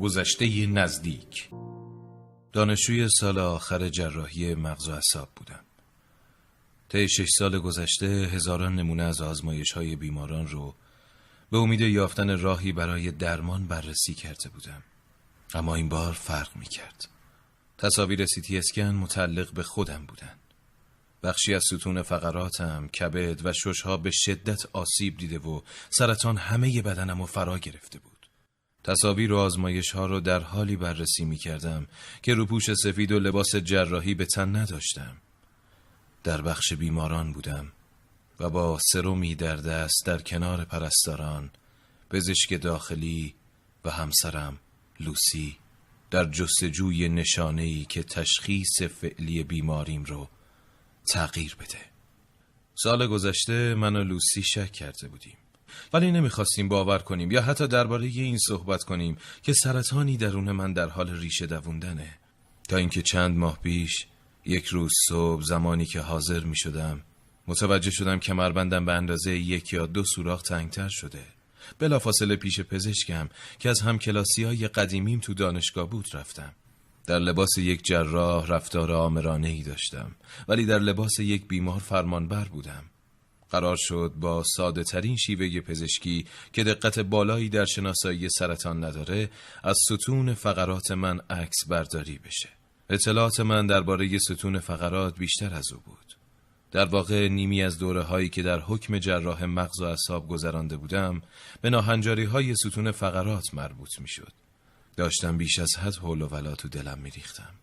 گذشته نزدیک. دانشجوی سال آخر جراحی مغز و اعصاب بودم. طی شش سال گذشته هزاران نمونه از آزمایش های بیماران رو به امید یافتن راهی برای درمان بررسی کرده بودم. اما این بار فرق می کرد تصاویر سیتی اسکن متعلق به خودم بودن. بخشی از ستون فقراتم، کبد و ششها به شدت آسیب دیده و سرطان همه بدنم رو فرا گرفته بود. تصاویر و آزمایش ها رو در حالی بررسی می کردم که روپوش سفید و لباس جراحی به تن نداشتم. در بخش بیماران بودم و با سرومی در دست در کنار پرستاران پزشک داخلی و همسرم لوسی در جستجوی نشانه‌ای که تشخیص فعلی بیماریم رو تغییر بده. سال گذشته من و لوسی شک کرده بودیم. ولی نمی‌خواستیم باور کنیم یا حتی درباره این صحبت کنیم که سرطانی درون من در حال ریشه دووندنه. تا اینکه چند ماه پیش یک روز صبح زمانی که حاضر می شدم متوجه شدم کمربندم به اندازه یک یا دو سوراخ تنگتر شده. بلافاصله پیش پزشکم که از همکلاسی های قدیمیم تو دانشگاه بود رفتم. در لباس یک جراح رفتار آمرانه ای داشتم. ولی در لباس یک بیمار فرمانبر بودم. قرار شد با ساده ترین شیوه پزشکی که دقت بالایی در شناسایی سرطان نداره از ستون فقرات من عکس برداری بشه اطلاعات من درباره ستون فقرات بیشتر از او بود در واقع نیمی از دوره هایی که در حکم جراح مغز و اعصاب گذرانده بودم به ناهنجاری های ستون فقرات مربوط می شد. داشتم بیش از حد حول و ولا تو دلم می ریختم.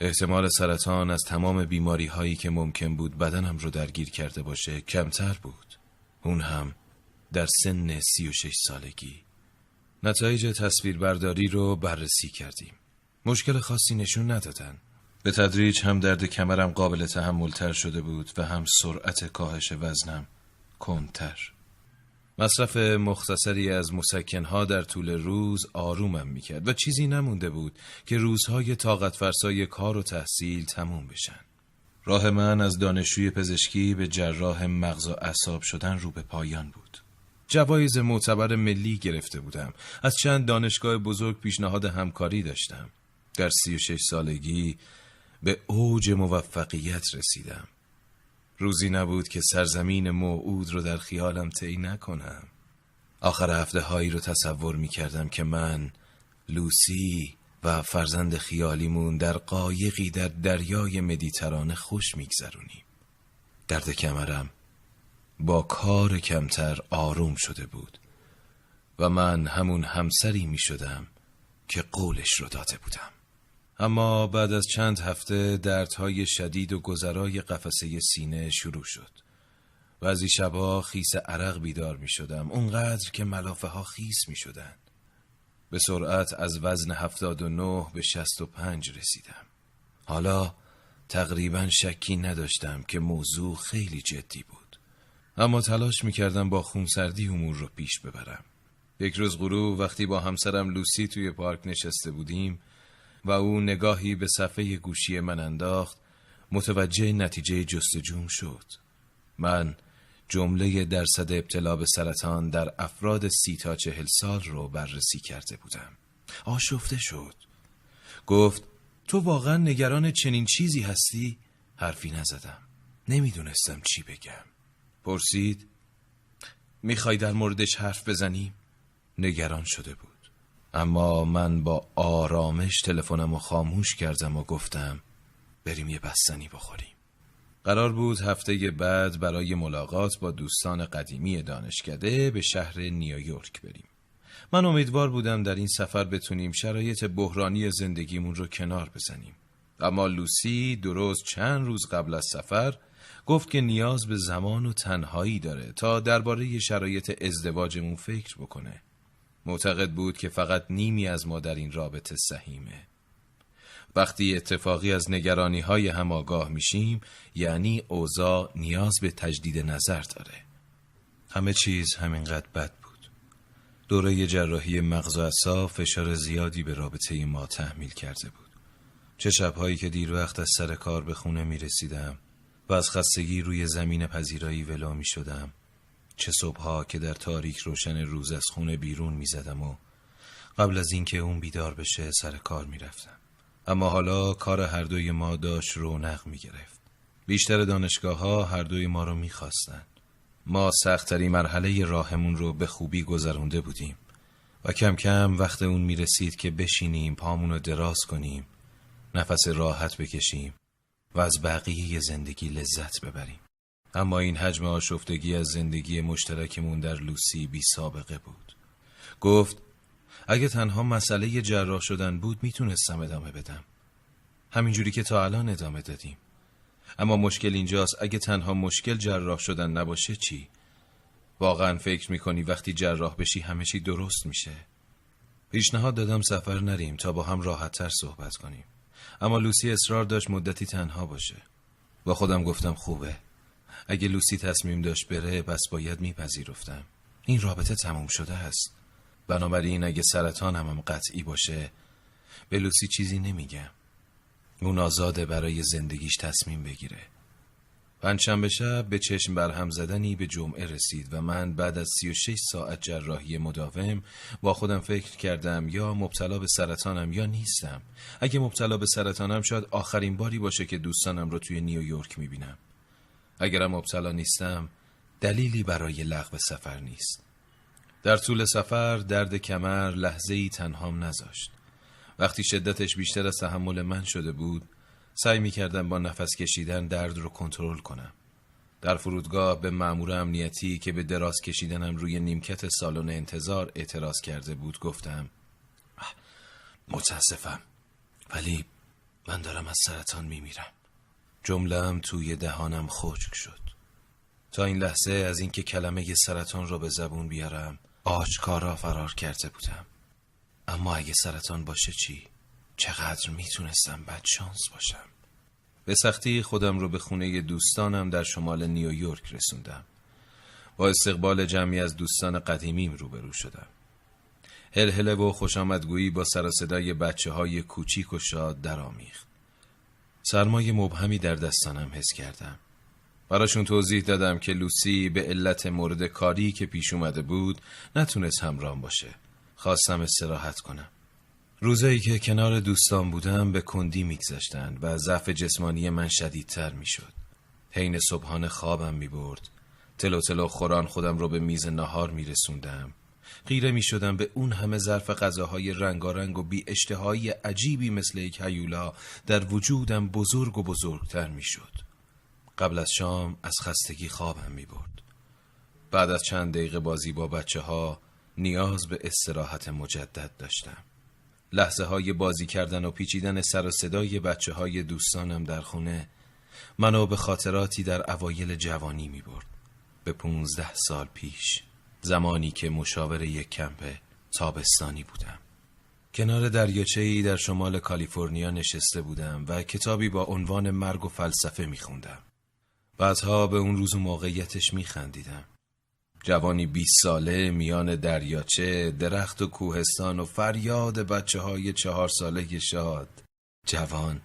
احتمال سرطان از تمام بیماری هایی که ممکن بود بدنم رو درگیر کرده باشه کمتر بود. اون هم در سن سی و شش سالگی. نتایج تصویربرداری رو بررسی کردیم. مشکل خاصی نشون ندادن. به تدریج هم درد کمرم قابل تحملتر شده بود و هم سرعت کاهش وزنم کندتر مصرف مختصری از مسکنها در طول روز آرومم می‌کرد و چیزی نمونده بود که روزهای طاقت فرسای کار و تحصیل تموم بشن. راه من از دانشجوی پزشکی به جراح مغز و اعصاب شدن رو به پایان بود. جوایز معتبر ملی گرفته بودم. از چند دانشگاه بزرگ پیشنهاد همکاری داشتم. در سی و شش سالگی به اوج موفقیت رسیدم. روزی نبود که سرزمین موعود رو در خیالم طی نکنم. آخر هفته هایی رو تصور می کردم که من لوسی و فرزند خیالیمون در قایقی در دریای مدیترانه خوش میگذرونیم. درد کمرم با کار کمتر آروم شده بود و من همون همسری می شدم که قولش رو داده بودم. اما بعد از چند هفته دردهای شدید و گذرای قفسه سینه شروع شد بعضی شبها خیس عرق بیدار می شدم اونقدر که ملافه ها خیس می شدن. به سرعت از وزن هفتاد و نه به شست و پنج رسیدم. حالا تقریبا شکی نداشتم که موضوع خیلی جدی بود. اما تلاش می کردم با خونسردی امور رو پیش ببرم. یک روز غروب وقتی با همسرم لوسی توی پارک نشسته بودیم و او نگاهی به صفحه گوشی من انداخت. متوجه نتیجه جستجوم شد. من جمله درصد ابتلا به سرطان در افراد سی تا چهل سال رو بررسی کرده بودم. آشفته شد. گفت تو واقعا نگران چنین چیزی هستی؟ حرفی نزدم. نمی‌دونستم چی بگم. پرسید می‌خوای در موردش حرف بزنیم؟ نگران شده بود. اما من با آرامش تلفنم رو خاموش کردم و گفتم بریم یه بستنی بخوریم. قرار بود هفته بعد برای ملاقات با دوستان قدیمی دانشکده به شهر نیویورک بریم. من امیدوار بودم در این سفر بتونیم شرایط بحرانی زندگیمون رو کنار بزنیم. اما لوسی درست چند روز قبل از سفر گفت که نیاز به زمان و تنهایی داره تا درباره شرایط ازدواجمون فکر بکنه. معتقد بود که فقط نیمی از ما در این رابطه سهیمه. وقتی اتفاقی از نگرانی های هم آگاه میشیم یعنی اوضاع نیاز به تجدید نظر داره. همه چیز همینقدر بد بود. دوره جراحی مغز و اعصاب فشار زیادی به رابطه ما تحمیل کرده بود. چه شبهایی که دیر وقت از سر کار به خونه می رسیدم و از خستگی روی زمین پذیرایی ولو می شدم چه صبحها که در تاریک روشن روز از خونه بیرون می زدم و قبل از اینکه اون بیدار بشه سر کار می‌رفتم. اما حالا کار هر دوی ما داشت رونق می گرفت بیشتر دانشگاه ها هر دوی ما رو می‌خواستند. ما سختتری مرحله راهمون رو به خوبی گذرونده بودیم و کم کم وقت اون می رسید که بشینیم پامون رو دراز کنیم نفس راحت بکشیم و از بقیه زندگی لذت ببریم. اما این حجم آشفتگی از زندگی مشترکمون در لوسی بی سابقه بود. گفت اگه تنها مسئله جراح شدن بود می‌تونستم ادامه بدم. همینجوری که تا الان ادامه دادیم. اما مشکل اینجاست اگه تنها مشکل جراح شدن نباشه چی؟ واقعا فکر می‌کنی وقتی جراح بشی همه چی درست میشه؟ پیشنهاد دادم سفر نریم تا با هم راحتتر صحبت کنیم. اما لوسی اصرار داشت مدتی تنها باشه. با خودم گفتم خوبه. اگه لوسی تصمیم داشت بره بس باید میپذیرفتم. این رابطه تموم شده است. بنابراین اگه سرطان هم قطعی باشه به لوسی چیزی نمیگم. اون آزاده برای زندگیش تصمیم بگیره. پنجشنبه شب به چشم برهم زدنی به جمعه رسید و من بعد از 36 ساعت جراحی مداوم با خودم فکر کردم یا مبتلا به سرطانم یا نیستم. اگه مبتلا به سرطانم شاید آخرین باری باشه که دوستانم رو توی نیویورک می‌بینم. اگرم مبتلا نیستم دلیلی برای لغو سفر نیست. در طول سفر درد کمر لحظه ای تنهام نذاشت. وقتی شدتش بیشتر از تحمل من شده بود سعی می کردم با نفس کشیدن درد رو کنترل کنم. در فرودگاه به مأمور امنیتی که به دراز کشیدنم روی نیمکت سالن انتظار اعتراض کرده بود گفتم متاسفم ولی من دارم از سرطان میمیرم جملم توی دهانم خشک شد. تا این لحظه از اینکه کلمه سرطان رو به زبون بیارم آشکارا فرار کرده بودم. اما اگه سرطان باشه چی؟ چقدر می‌تونستم بد شانس باشم؟ به سختی خودم رو به خونه دوستانم در شمال نیویورک رسوندم. با استقبال جمعی از دوستان قدیمیم روبرو شدم. هلهله و خوش آمدگویی با سر صدای بچه های کوچیک و شاد درآمیخت سرمای مبهمی در دستانم حس کردم براشون توضیح دادم که لوسی به علت مورد کاری که پیش اومده بود نتونست همرام باشه خواستم استراحت کنم روزایی که کنار دوستان بودم به کندی میگذشتند و ضعف جسمانی من شدیدتر می‌شد. حین صبحانه خوابم می‌برد. تلو تلو خوران خودم رو به میز نهار میرسوندم. غیره می شدم به اون همه ظرف غذاهای رنگارنگ و بی اشتهایی عجیبی مثل یک هیولا در وجودم بزرگ و بزرگتر می شد. قبل از شام از خستگی خوابم می برد. بعد از چند دقیقه بازی با بچه ها نیاز به استراحت مجدد داشتم. لحظه های بازی کردن و پیچیدن سر و صدای بچه های دوستانم در خونه منو به خاطراتی در اوایل جوانی می برد. به پونزده سال پیش زمانی که مشاور یک کمپ تابستانی بودم کنار دریاچه ای در شمال کالیفرنیا نشسته بودم و کتابی با عنوان مرگ و فلسفه می خوندم. بعدها به اون روز و موقعیتش می خندیدم. جوانی 20 ساله میان دریاچه درخت و کوهستان و فریاد بچه های چهار ساله شاد جوان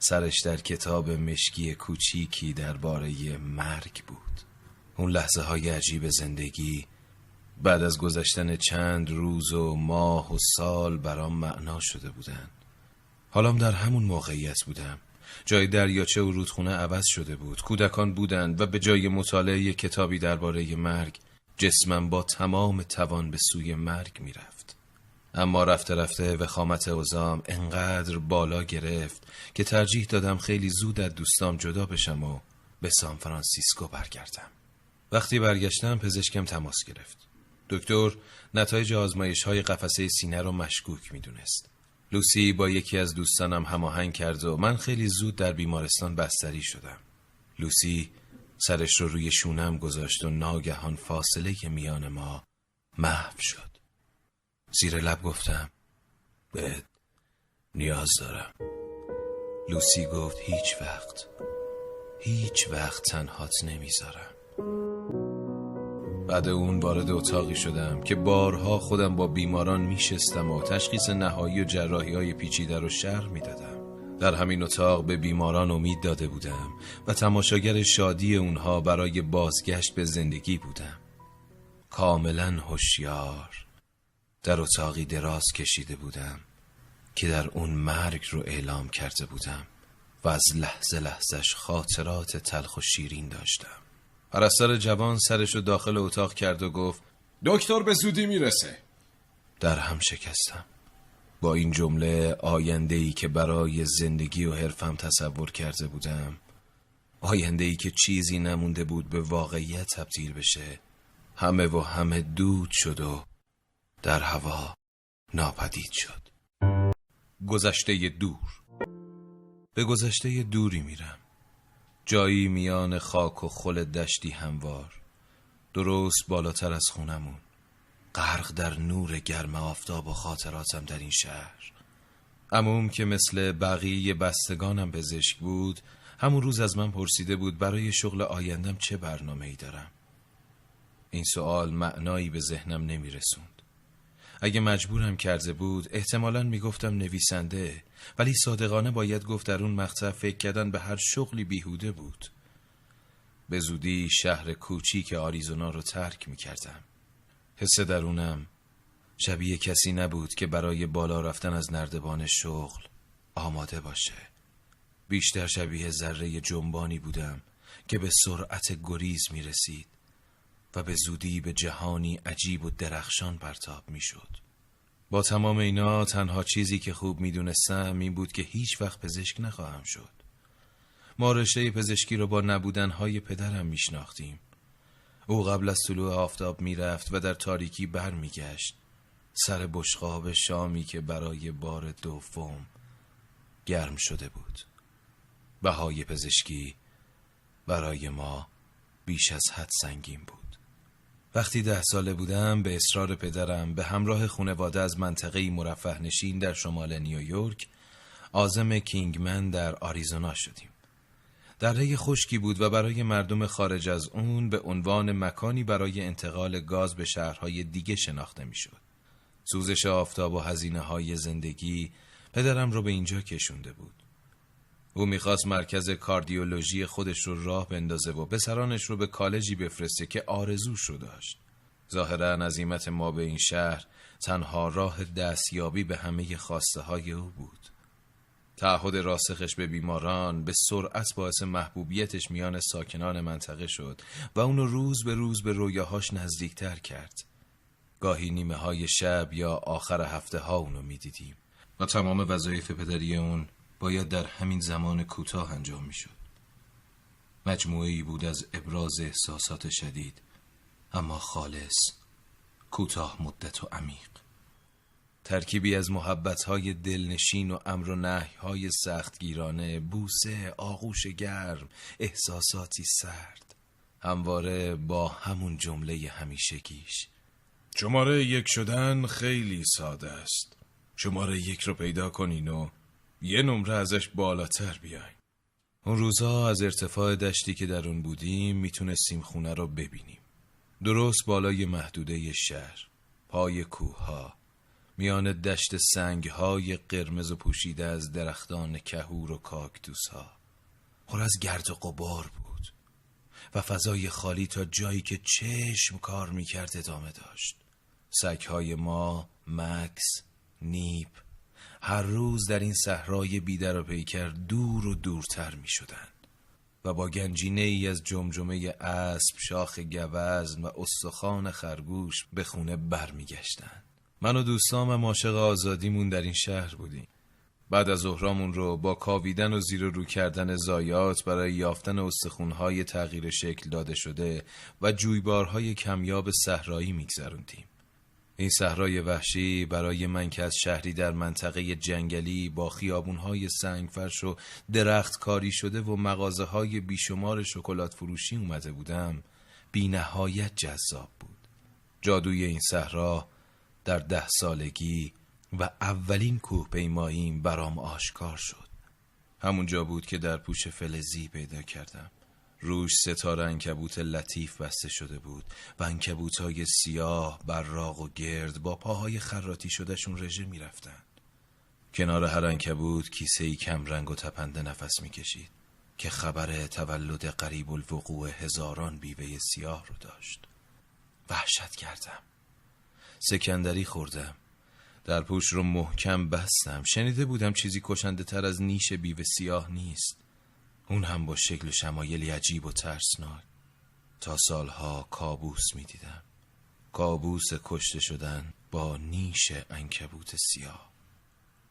سرش در کتاب مشکی کوچیکی درباره مرگ بود اون لحظه های عجیب زندگی بعد از گذشتن چند روز و ماه و سال برام معنا شده بودن. حالام در همون موقعیت بودم. جای دریاچه و رودخونه عوض شده بود. کودکان بودند و به جای مطالعه کتابی درباره مرگ جسمم با تمام توان به سوی مرگ می‌رفت. اما رفته رفته وخامت اوزام انقدر بالا گرفت که ترجیح دادم خیلی زود از دوستام جدا بشم و به سان فرانسیسکو برگردم. وقتی برگشتم پزشکم تماس گرفت. دکتر نتایج آزمایش های قفسه سینه رو مشکوک می‌دونست. لوسی با یکی از دوستانم هماهنگ کرد و من خیلی زود در بیمارستان بستری شدم. لوسی سرش رو روی شونم گذاشت و ناگهان فاصله میان ما محو شد. زیر لب گفتم بهت نیاز دارم. لوسی گفت هیچ وقت هیچ وقت تنهات نمی‌ذارم. بعد اون وارد اتاقی شدم که بارها خودم با بیماران میشستم و تشخیص نهایی و جراحی های پیچیده رو شرح می‌دادم. در همین اتاق به بیماران امید داده بودم و تماشاگر شادی اونها برای بازگشت به زندگی بودم. کاملا هوشیار در اتاقی دراز کشیده بودم که در اون مرگ رو اعلام کرده بودم و از لحظه لحظش خاطرات تلخ و شیرین داشتم. پرستار جوان سرشو داخل اتاق کرد و گفت دکتر به زودی می‌رسه. در هم شکستم. با این جمله آینده ای که برای زندگی و حرفم تصور کرده بودم آینده ای که چیزی نمونده بود به واقعیت تبدیل بشه همه و همه دود شد و در هوا ناپدید شد. گذشته دور. به گذشته دوری میرم. جایی میان خاک و خل دشتی هموار. درست بالاتر از خونمون. غرق در نور گرم آفتاب و خاطراتم در این شهر. عموم که مثل بقیه بستگانم پزشک بود همون روز از من پرسیده بود برای شغل آیندم چه برنامه ای دارم. این سوال معنایی به ذهنم نمی رسوند اگه مجبورم کرده بود احتمالا می‌گفتم نویسنده ولی صادقانه باید گفت در اون مقطع فکر کردن به هر شغلی بیهوده بود. به زودی شهر کوچیک آریزونا رو ترک می کردم حس درونم شبیه کسی نبود که برای بالا رفتن از نردبان شغل آماده باشه. بیشتر شبیه ذره جنبانی بودم که به سرعت گریز می رسید و به زودی به جهانی عجیب و درخشان پرتاب می شد. با تمام اینا تنها چیزی که خوب می دونستم این بود که هیچ وقت پزشک نخواهم شد. ما رشته پزشکی رو با نبودنهای پدرم می شناختیم. او قبل از طلوع آفتاب می رفت و در تاریکی بر می گشت. سر بشقاب شامی که برای بار دوم گرم شده بود. بهای پزشکی برای ما بیش از حد سنگین بود. وقتی ده ساله بودم به اصرار پدرم به همراه خانواده از منطقه مرفه نشین در شمال نیویورک آزم کینگمن در آریزونا شدیم. دره خشکی بود و برای مردم خارج از اون به عنوان مکانی برای انتقال گاز به شهرهای دیگه شناخته می‌شد. سوزش آفتاب و هزینه های زندگی پدرم رو به اینجا کشونده بود. او می‌خواست مرکز کاردیولوژی خودش رو راه بندازه و پسرانش رو به کالجی بفرسته که آرزو رو داشت. ظاهرا عظیمت ما به این شهر تنها راه دستیابی به همه خواسته های او بود. تعهد راسخش به بیماران به سرعت باعث محبوبیتش میان ساکنان منطقه شد و اونو روز به روز به رویاهاش نزدیکتر کرد. گاهی نیمه های شب یا آخر هفته ها اونو می‌دیدیم و تمام وظایف پدری اون باید در همین زمان کوتاه انجام می‌شد. مجموعه بود از ابراز احساسات شدید اما خالص کوتاه مدت و عمیق. ترکیبی از محبتهای دلنشین و امر و نهیهای سختگیرانه بوسه آغوش گرم احساساتی سرد همواره با همون جمله همیشگیش. شماره یک شدن خیلی ساده است. شماره یک رو پیدا کنین و یه نمره ازش بالاتر بیاین. اون روزها از ارتفاع دشتی که در اون بودیم می‌تونستیم خونه رو ببینیم. درست بالای محدوده شهر پای کوه میان دشت سنگ های قرمز و پوشیده از درختان کهور و کاکتوس ها پر از گرد و قبار بود و فضای خالی تا جایی که چشم کار می‌کرد ادامه داشت. های ما، مکس، نیپ هر روز در این صحرای بیدر و پیکر دور و دورتر می شدن و با گنجینه ای از جمجمه اسب، شاخ گوزن و استخوان خرگوش به خونه بر می گشتن. من و دوستام عاشق آزادیمون در این شهر بودیم. بعد از ظهرامون رو با کاویدن و زیر رو کردن زایات برای یافتن استخونهای تغییر شکل داده شده و جویبارهای کمیاب صحرایی میگذروندیم. این صحرای وحشی برای من که از شهری در منطقه جنگلی با خیابونهای سنگفرش و درخت کاری شده و مغازه های بیشمار شکلات فروشی اومده بودم بی نهایت جذاب بود. جادوی این صحرا در ده سالگی و اولین کوه پیماییم برام آشکار شد. همونجا بود که در پوش فلزی پیدا کردم. روش ستاره انکبوت لطیف بسته شده بود و انکبوت های سیاه براق و گرد با پاهای خراتی شدهشون رژه می‌رفتن کنار هر انکبوت کیسه ای کم رنگ و تپنده نفس می‌کشید که خبر تولد قریب الوقوع هزاران بیوه سیاه رو داشت. وحشت کردم. سکندری خوردم. در پوش رو محکم بستم. شنیده بودم چیزی کشنده تر از نیش بیوه سیاه نیست. اون هم با شکل شمایلی عجیب و ترسناک. تا سالها کابوس می دیدم کابوس کشته شدن با نیش انکبوت سیاه.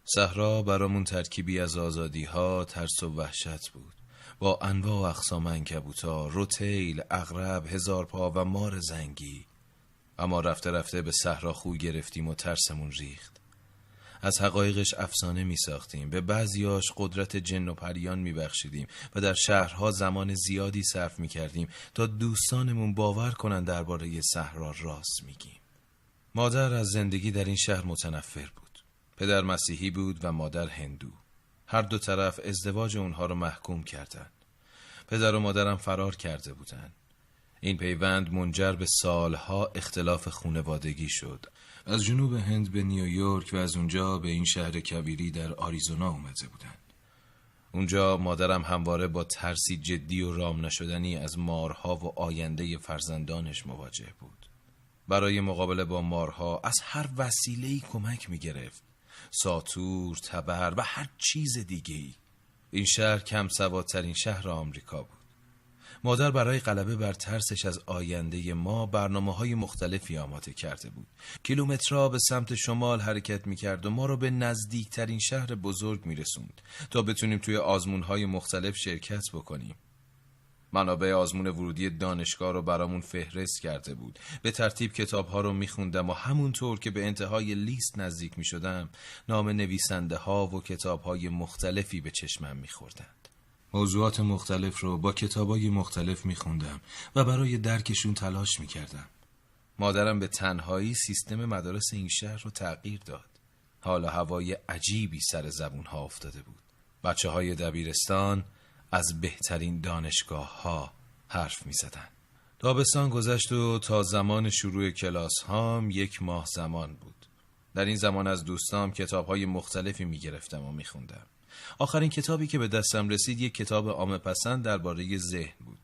صحرا برامون ترکیبی از آزادی ها ترس و وحشت بود. با انواع و اقسام انکبوتا روتیل اغرب هزار پا و مار زنگی. اما رفته رفته به صحرا خو گرفتیم و ترسمون ریخت. از حقایقش افسانه می ساختیم به بعضیاش قدرت جن و پریان می بخشیدیم و در شهرها زمان زیادی صرف می کردیم تا دوستانمون باور کنند درباره صحرا راست میگیم. مادر از زندگی در این شهر متنفر بود. پدر مسیحی بود و مادر هندو. هر دو طرف ازدواج اونها رو محکوم کردند پدر و مادرم فرار کرده بودند این پیوند منجر به سالها اختلاف خونوادگی شد. از جنوب هند به نیویورک و از اونجا به این شهر کبیری در آریزونا اومده بودند. اونجا مادرم همواره با ترسی جدی و رام نشدنی از مارها و آینده فرزندانش مواجه بود. برای مقابله با مارها از هر وسیله‌ای کمک می گرفت ساتور، تبر و هر چیز دیگه ای. این شهر کم سوادترین شهر آمریکا بود. مادر برای غلبه بر ترسش از آینده ما برنامه های مختلفی آماده کرده بود. کیلومترها به سمت شمال حرکت می کرد و ما را به نزدیکترین شهر بزرگ می رسوند تا بتونیم توی آزمون های مختلف شرکت بکنیم. منابع آزمون ورودی دانشگاه رو برامون فهرست کرده بود. به ترتیب کتاب ها رو میخوندم و همونطور که به انتهای لیست نزدیک می شدم نام نویسنده ها و کتاب های مختلفی به چشمم میخوردند موضوعات مختلف رو با کتابای مختلف میخوندم و برای درکشون تلاش می‌کردم مادرم به تنهایی سیستم مدارس این شهر رو تغییر داد حالا هوای عجیبی سر زبون ها افتاده بود بچه های دبیرستان از بهترین دانشگاه ها حرف می زدن. تابستان گذشت و تا زمان شروع کلاس هام یک ماه زمان بود. در این زمان از دوستام کتاب های مختلفی می گرفتم و می خوندم. آخرین کتابی که به دستم رسید یک کتاب عامه پسند درباره ذهن بود.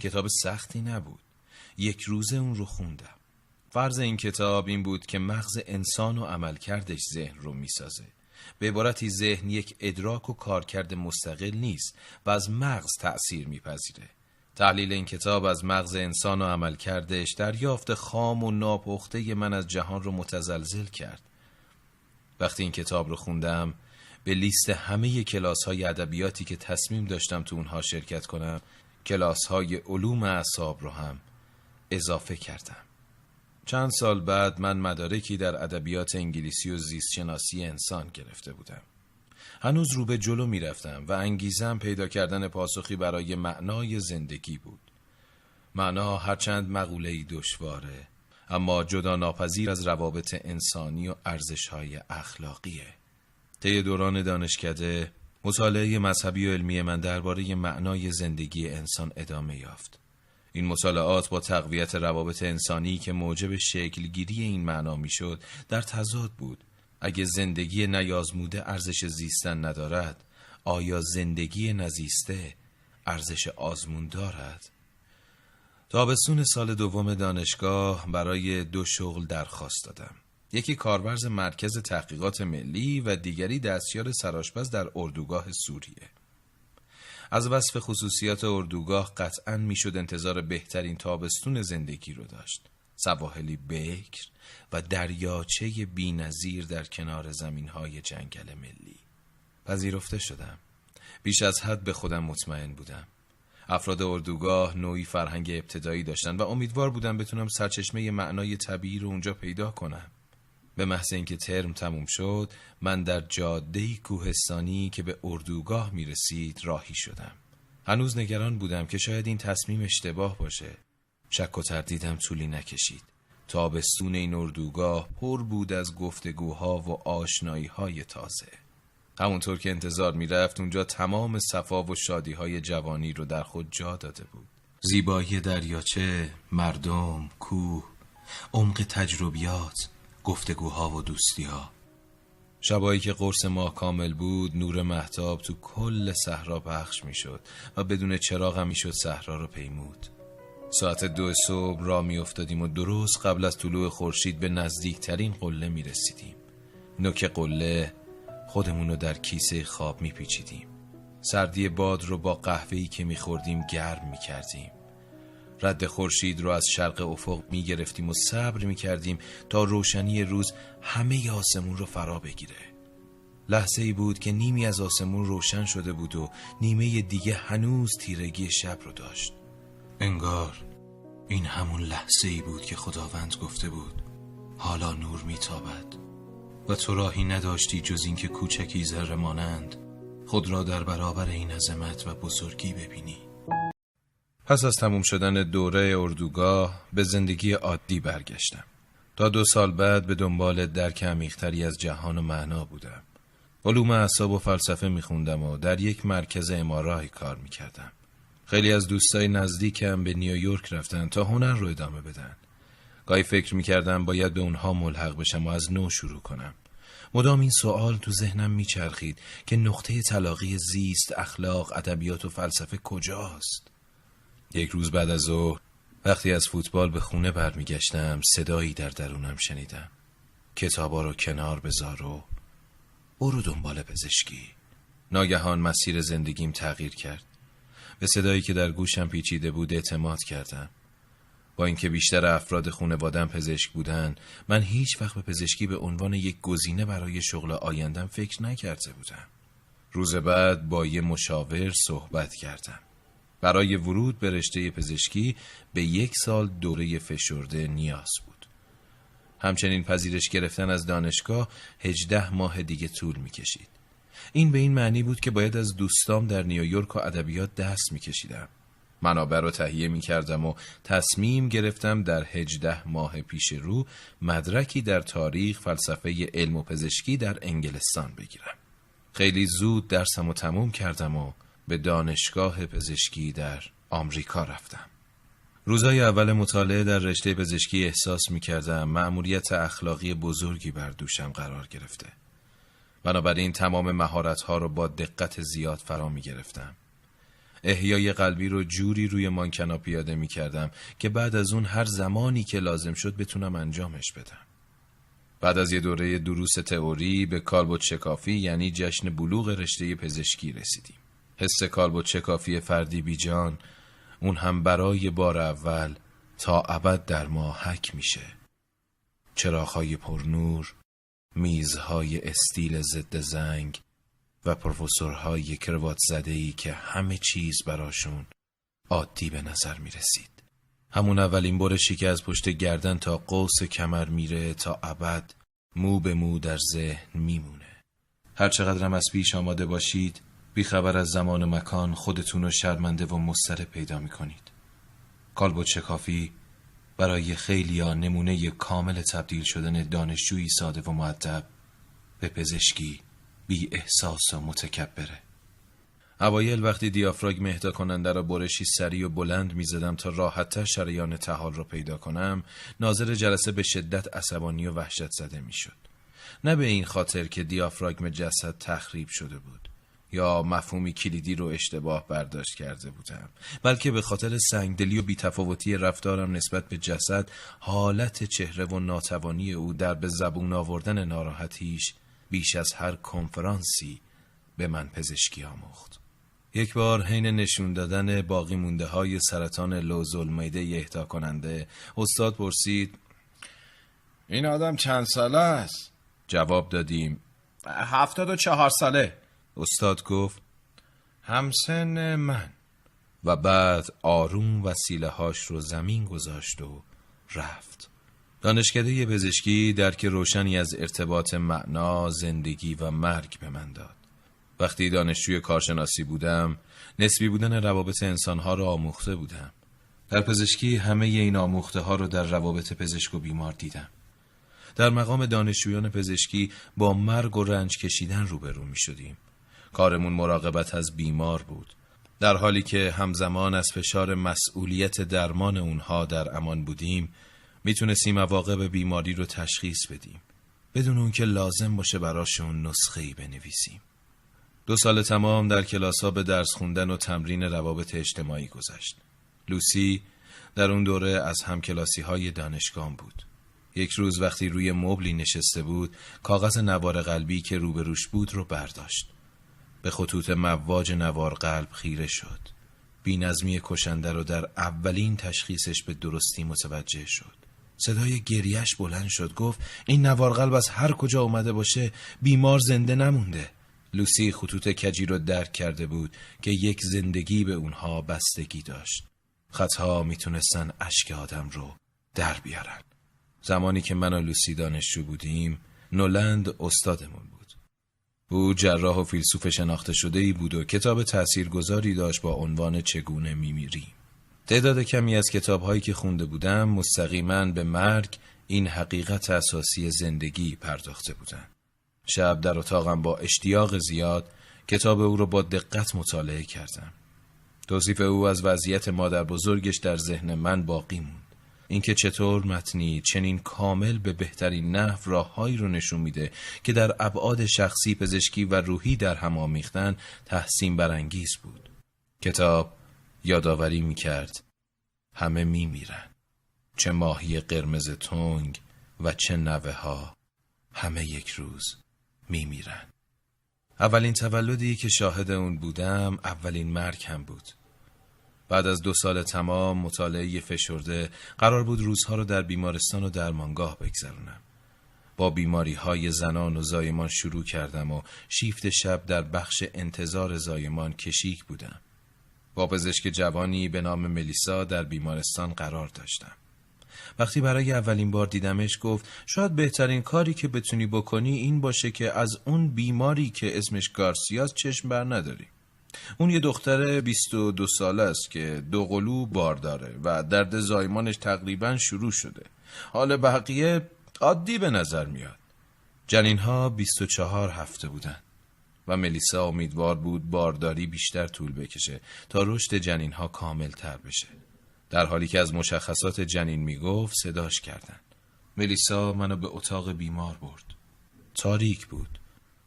کتاب سختی نبود. یک روزه اون رو خوندم. فرض این کتاب این بود که مغز انسان و عملکردش ذهن رو می‌سازه. به عبارتی ذهن یک ادراک و کارکرد مستقل نیست و از مغز تأثیر میپذیره. تحلیل این کتاب از مغز انسان و عملکردش دریافت خام و ناپخته من از جهان رو متزلزل کرد. وقتی این کتاب رو خوندم به لیست همه کلاس های ادبیاتی که تصمیم داشتم تو اونها شرکت کنم کلاس های علوم اعصاب رو هم اضافه کردم. چند سال بعد من مدارکی در ادبیات انگلیسی و زیستشناسی انسان گرفته بودم. هنوز رو به جلو می‌رفتم و انگیزم پیدا کردن پاسخی برای معنای زندگی بود. معنا هرچند مقوله‌ای دشواره اما جدا ناپذیر از روابط انسانی و ارزش‌های اخلاقیه. طی دوران دانشکده مطالعه مذهبی و علمی من درباره معنای زندگی انسان ادامه یافت. این مطالعات با تقویت روابط انسانی که موجب شکلگیری این معنا می‌شد در تضاد بود. اگه زندگی نیازموده ارزش زیستن ندارد آیا زندگی نزیسته ارزش آزمون دارد؟ تابستون سال دوم دانشگاه برای دو شغل درخواست دادم. یکی کارورز مرکز تحقیقات ملی و دیگری دستیار سراشپز در اردوگاه سوریه. از وصف خصوصیات اردوگاه قطعا می‌شد انتظار بهترین تابستون زندگی رو داشت. سواحلی بکر و دریاچه بینظیر در کنار زمین های جنگل ملی. پذیرفته شدم. بیش از حد به خودم مطمئن بودم. افراد اردوگاه نوعی فرهنگ ابتدایی داشتن و امیدوار بودم بتونم سرچشمه معنای طبیعی رو اونجا پیدا کنم. به محض اینکه ترم تموم شد من در جاده کوهستانی که به اردوگاه می رسید راهی شدم. هنوز نگران بودم که شاید این تصمیم اشتباه باشه. شک و تردیدم طولی نکشید. تابستون این اردوگاه پر بود از گفتگوها و آشنایی های تازه. همونطور که انتظار می‌رفت اونجا تمام صفا و شادی های جوانی رو در خود جا داده بود. زیبایی دریاچه، مردم، کوه، عمق تجربیات گفتگوها و دوستیها. شبایی که قرص ماه کامل بود نور محتاب تو کل صحرا پخش می‌شد و بدون چراغ هم می‌شد صحرا رو پیمود. ساعت دو صبح را می افتادیم و درست قبل از طلوع خورشید به نزدیکترین قله می رسیدیم نوک قله خودمون رو در کیسه خواب می پیچیدیم سردی باد رو با قهوه‌ای که می خوردیم گرم می کردیم رد خورشید رو از شرق افق می گرفتیم و صبر می کردیم تا روشنی روز همه آسمون رو فرا بگیره. لحظه ای بود که نیمی از آسمون روشن شده بود و نیمه دیگه هنوز تیرگی شب رو داشت. انگار این همون لحظه ای بود که خداوند گفته بود حالا نور میتابد. و تو راهی نداشتی جز اینکه کوچکی ذره مانند خود را در برابر این عظمت و بزرگی ببینی. پس از تموم شدن دوره اردوگاه به زندگی عادی برگشتم. تا دو سال بعد به دنبال درک عمیقتری از جهان و معنا بودم. علوم اعصاب و فلسفه میخوندم و در یک مرکز امارای کار می‌کردم. خیلی از دوستای نزدیکم به نیویورک رفتن تا هنر رو ادامه بدن. گاهی فکر می‌کردم باید به اونها ملحق بشم و از نو شروع کنم. مدام این سوال تو ذهنم میچرخید که نقطه تلاقی زیست، اخلاق، ادبیات و فلسفه کجاست؟ یک روز بعد از ظهر وقتی از فوتبال به خونه برمیگشتم صدایی در درونم شنیدم. کتابا رو کنار بذار و برو دنبال پزشکی. ناگهان مسیر زندگیم تغییر کرد. به صدایی که در گوشم پیچیده بود اعتماد کردم. با اینکه بیشتر افراد خانوادم پزشک بودن من هیچ وقت به پزشکی به عنوان یک گزینه برای شغل آیندم فکر نکرده بودم. روز بعد با یه مشاور صحبت کردم. برای ورود به رشته پزشکی به یک سال دوره فشرده نیاز بود همچنین پذیرش گرفتن از دانشگاه هجده ماه دیگه طول می کشید. این به این معنی بود که باید از دوستام در نیویورک و ادبیات دست می کشیدم. منابع رو تهیه می کردم و تصمیم گرفتم در هجده ماه پیش رو مدرکی در تاریخ فلسفه علم و پزشکی در انگلستان بگیرم. خیلی زود درسم رو تموم کردم و به دانشگاه پزشکی در آمریکا رفتم. روزای اول مطالعه در رشته پزشکی احساس می کردم مأموریت اخلاقی بزرگی بر دوشم قرار گرفته. بنابراین تمام مهارت ها رو با دقت زیاد فرا می گرفتم. احیای قلبی رو جوری روی مانکنا پیاده می کردم که بعد از اون هر زمانی که لازم شد بتونم انجامش بدم. بعد از یه دوره دروس تئوری به کالبوت شکافی یعنی جشن بلوغ رشته پزشکی رسیدیم. حس کالبوت شکافی فردی بیجان اون هم برای بار اول تا ابد در ما حک میشه. چراغهای پرنور، میزهای استیل ضد زنگ و پروفسورهای کروات زده ای که همه چیز براشون عادی به نظر می رسید. همون اولین برشی که از پشت گردن تا قوس کمر میره تا ابد مو به مو در ذهن میمونه. هر چقدرم از پیش آماده باشید بیخبر از زمان و مکان خودتون رو شرمنده و مستره پیدا می کنید. کالبوت شکافی برای خیلی ها نمونه کامل تبدیل شدن دانشجویی ساده و معدب به پزشکی بی احساس و متکبره. اوایل وقتی دیافراگم اهدا کننده را برشی سری و بلند می زدم تا راحتتر شریان تحال را پیدا کنم ناظر جلسه به شدت عصبانی و وحشت زده می شد. نه به این خاطر که دیافراگم جسد تخریب شده بود یا مفهومی کلیدی رو اشتباه برداشت کرده بودم. بلکه به خاطر سنگدلی و بیتفاوتی رفتارم نسبت به جسد حالت چهره و ناتوانی او در به زبون آوردن ناراحتیش بیش از هر کنفرانسی به من پزشکی آموخت. یک بار حین نشون دادن باقی مونده های سرطان لوزول میده اهدا کننده استاد پرسید این آدم چند ساله است؟ جواب دادیم هفتاد و چهار ساله. استاد گفت همسن من. و بعد آروم وسیله هاش رو زمین گذاشت و رفت. دانشکده پزشکی درک روشنی از ارتباط معنا، زندگی و مرگ به من داد. وقتی دانشجوی کارشناسی بودم نسبی بودن روابط انسانها را آموخته بودم. در پزشکی همه این آموخته ها رو در روابط پزشک و بیمار دیدم. در مقام دانشجویان پزشکی با مرگ و رنج کشیدن روبرو می شدیم کارمون مراقبت از بیمار بود. در حالی که همزمان از فشار مسئولیت درمان اونها در امان بودیم می‌تونستیم عواقب بیماری رو تشخیص بدیم. بدون اون که لازم باشه براشون نسخه ای بنویسیم. دو سال تمام در کلاس ها به درس خوندن و تمرین روابط اجتماعی گذشت. لوسی در اون دوره از همکلاسی های دانشگاه بود. یک روز وقتی روی مبلی نشسته بود کاغذ نوار قلبی که روبروش بود رو برداشت. به خطوط مواج نوار قلب خیره شد. بینظمی کشنده رو در اولین تشخیصش به درستی متوجه شد. صدای گریش بلند شد گفت این نوار قلب از هر کجا اومده باشه بیمار زنده نمونده. لوسی خطوط کجی رو درک کرده بود که یک زندگی به اونها بستگی داشت. خطها می‌تونستن اشک آدم رو در بیارن. زمانی که من و لوسی دانشجو بودیم نولند استادمون او جراح و فیلسوف شناخته شده ای بود و کتاب تاثیرگذاری داشت با عنوان چگونه میمیریم تعداد کمی از کتابهایی که خونده بودم مستقیما به مرگ این حقیقت اساسی زندگی پرداخته بودند. شب در اتاقم با اشتیاق زیاد کتاب او را با دقت مطالعه کردم. توصیف او از وضعیت مادر بزرگش در ذهن من باقی موند. اینکه چطور متنی چنین کامل به بهترین نحو راههایی رو نشون میده که در ابعاد شخصی پزشکی و روحی در هم آمیختن تحسین برانگیز بود. کتاب یادآوری می‌کرد. همه میمیرن. چه ماهی قرمز تنگ و چه نوه ها همه یک روز میمیرن. اولین تولدی که شاهد اون بودم اولین مرگ هم بود. بعد از دو سال تمام مطالعه فشرده قرار بود روزها رو در بیمارستان و درمانگاه بگذرونم با بیماری های زنان و زایمان شروع کردم و شیفت شب در بخش انتظار زایمان کشیک بودم با پزشک جوانی به نام ملیسا در بیمارستان قرار داشتم. وقتی برای اولین بار دیدمش گفت شاید بهترین کاری که بتونی بکنی این باشه که از اون بیماری که اسمش گارسیاس چشم بر نداری. اون یه دختر 22 ساله است که دو قلو بار داره و درد زایمانش تقریبا شروع شده. حال بقیه عادی به نظر میاد. جنین ها 24 هفته بودن. و ملیسا امیدوار بود بارداری بیشتر طول بکشه تا رشد جنین ها کامل تر بشه. در حالی که از مشخصات جنین می‌گفت صداش کردن. ملیسا منو به اتاق بیمار برد. تاریک بود.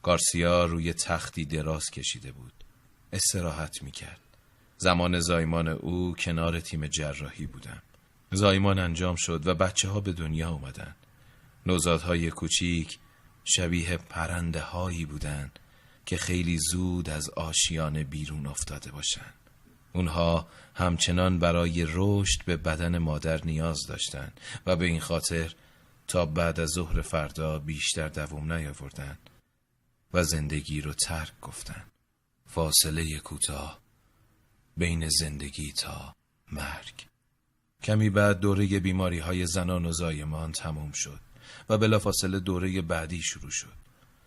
گارسیا روی تختی دراز کشیده بود. استراحت می‌کرد. زمان زایمان او کنار تیم جراحی بودم. زایمان انجام شد و بچه ها به دنیا اومدن. نوزادهای کوچیک شبیه پرنده هایی بودند که خیلی زود از آشیان بیرون افتاده باشند. اونها همچنان برای رشد به بدن مادر نیاز داشتند و به این خاطر تا بعد از ظهر فردا بیشتر دوام نیاوردن و زندگی رو ترک گفتن فاصله کوتاه بین زندگی تا مرگ کمی بعد دوره بیماری های زنان و زایمان تموم شد و بلافاصله دوره بعدی شروع شد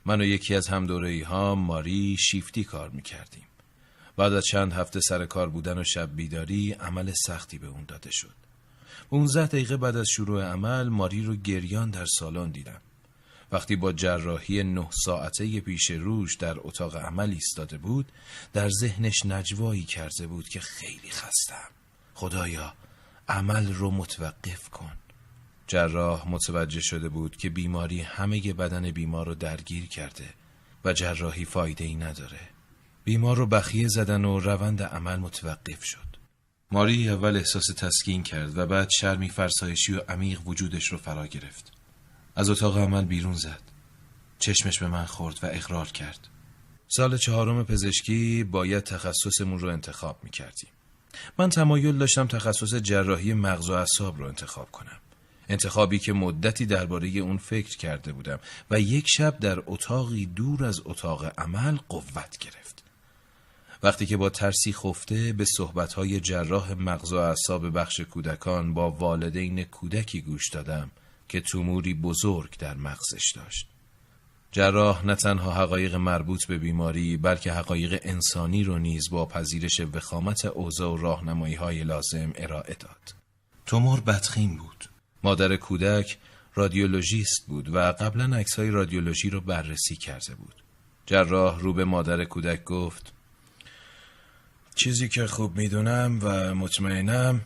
من و یکی از هم دوره ها ماری شیفتی کار می‌کردیم. بعد از چند هفته سر کار بودن و شب بیداری عمل سختی به اون داده شد. 15 دقیقه بعد از شروع عمل ماری رو گریان در سالن دیدم. وقتی با جراحی نه ساعته پیش روش در اتاق عمل ایستاده بود در ذهنش نجوایی کرده بود که خیلی خستم خدایا عمل رو متوقف کن جراح متوجه شده بود که بیماری همه بدن بیمار رو درگیر کرده و جراحی فایده ای نداره. بیمار رو بخیه زدن و روند عمل متوقف شد. ماری اول احساس تسکین کرد و بعد شرمی فرسایشی و عمیق وجودش رو فرا گرفت. از اتاق عمل بیرون زد. چشمش به من خورد و اقرار کرد. سال چهارم پزشکی باید تخصصمون رو انتخاب می کردیم. من تمایل داشتم تخصص جراحی مغز و اعصاب رو انتخاب کنم. انتخابی که مدتی درباره اون فکر کرده بودم و یک شب در اتاقی دور از اتاق عمل قوت گرفت. وقتی که با ترسی خفته به صحبتهای جراح مغز و اعصاب بخش کودکان با والدین کودکی گوش دادم که توموری بزرگ در مغزش داشت. جراح نه تنها حقایق مربوط به بیماری بلکه حقایق انسانی رو نیز با پذیرش وخامت اوضاع و راهنمایی های لازم ارائه داد. تومور بدخیم بود. مادر کودک رادیولوژیست بود و قبلا عکس های رادیولوژی رو بررسی کرده بود. جراح رو به مادر کودک گفت چیزی که خوب می‌دونم و مطمئنم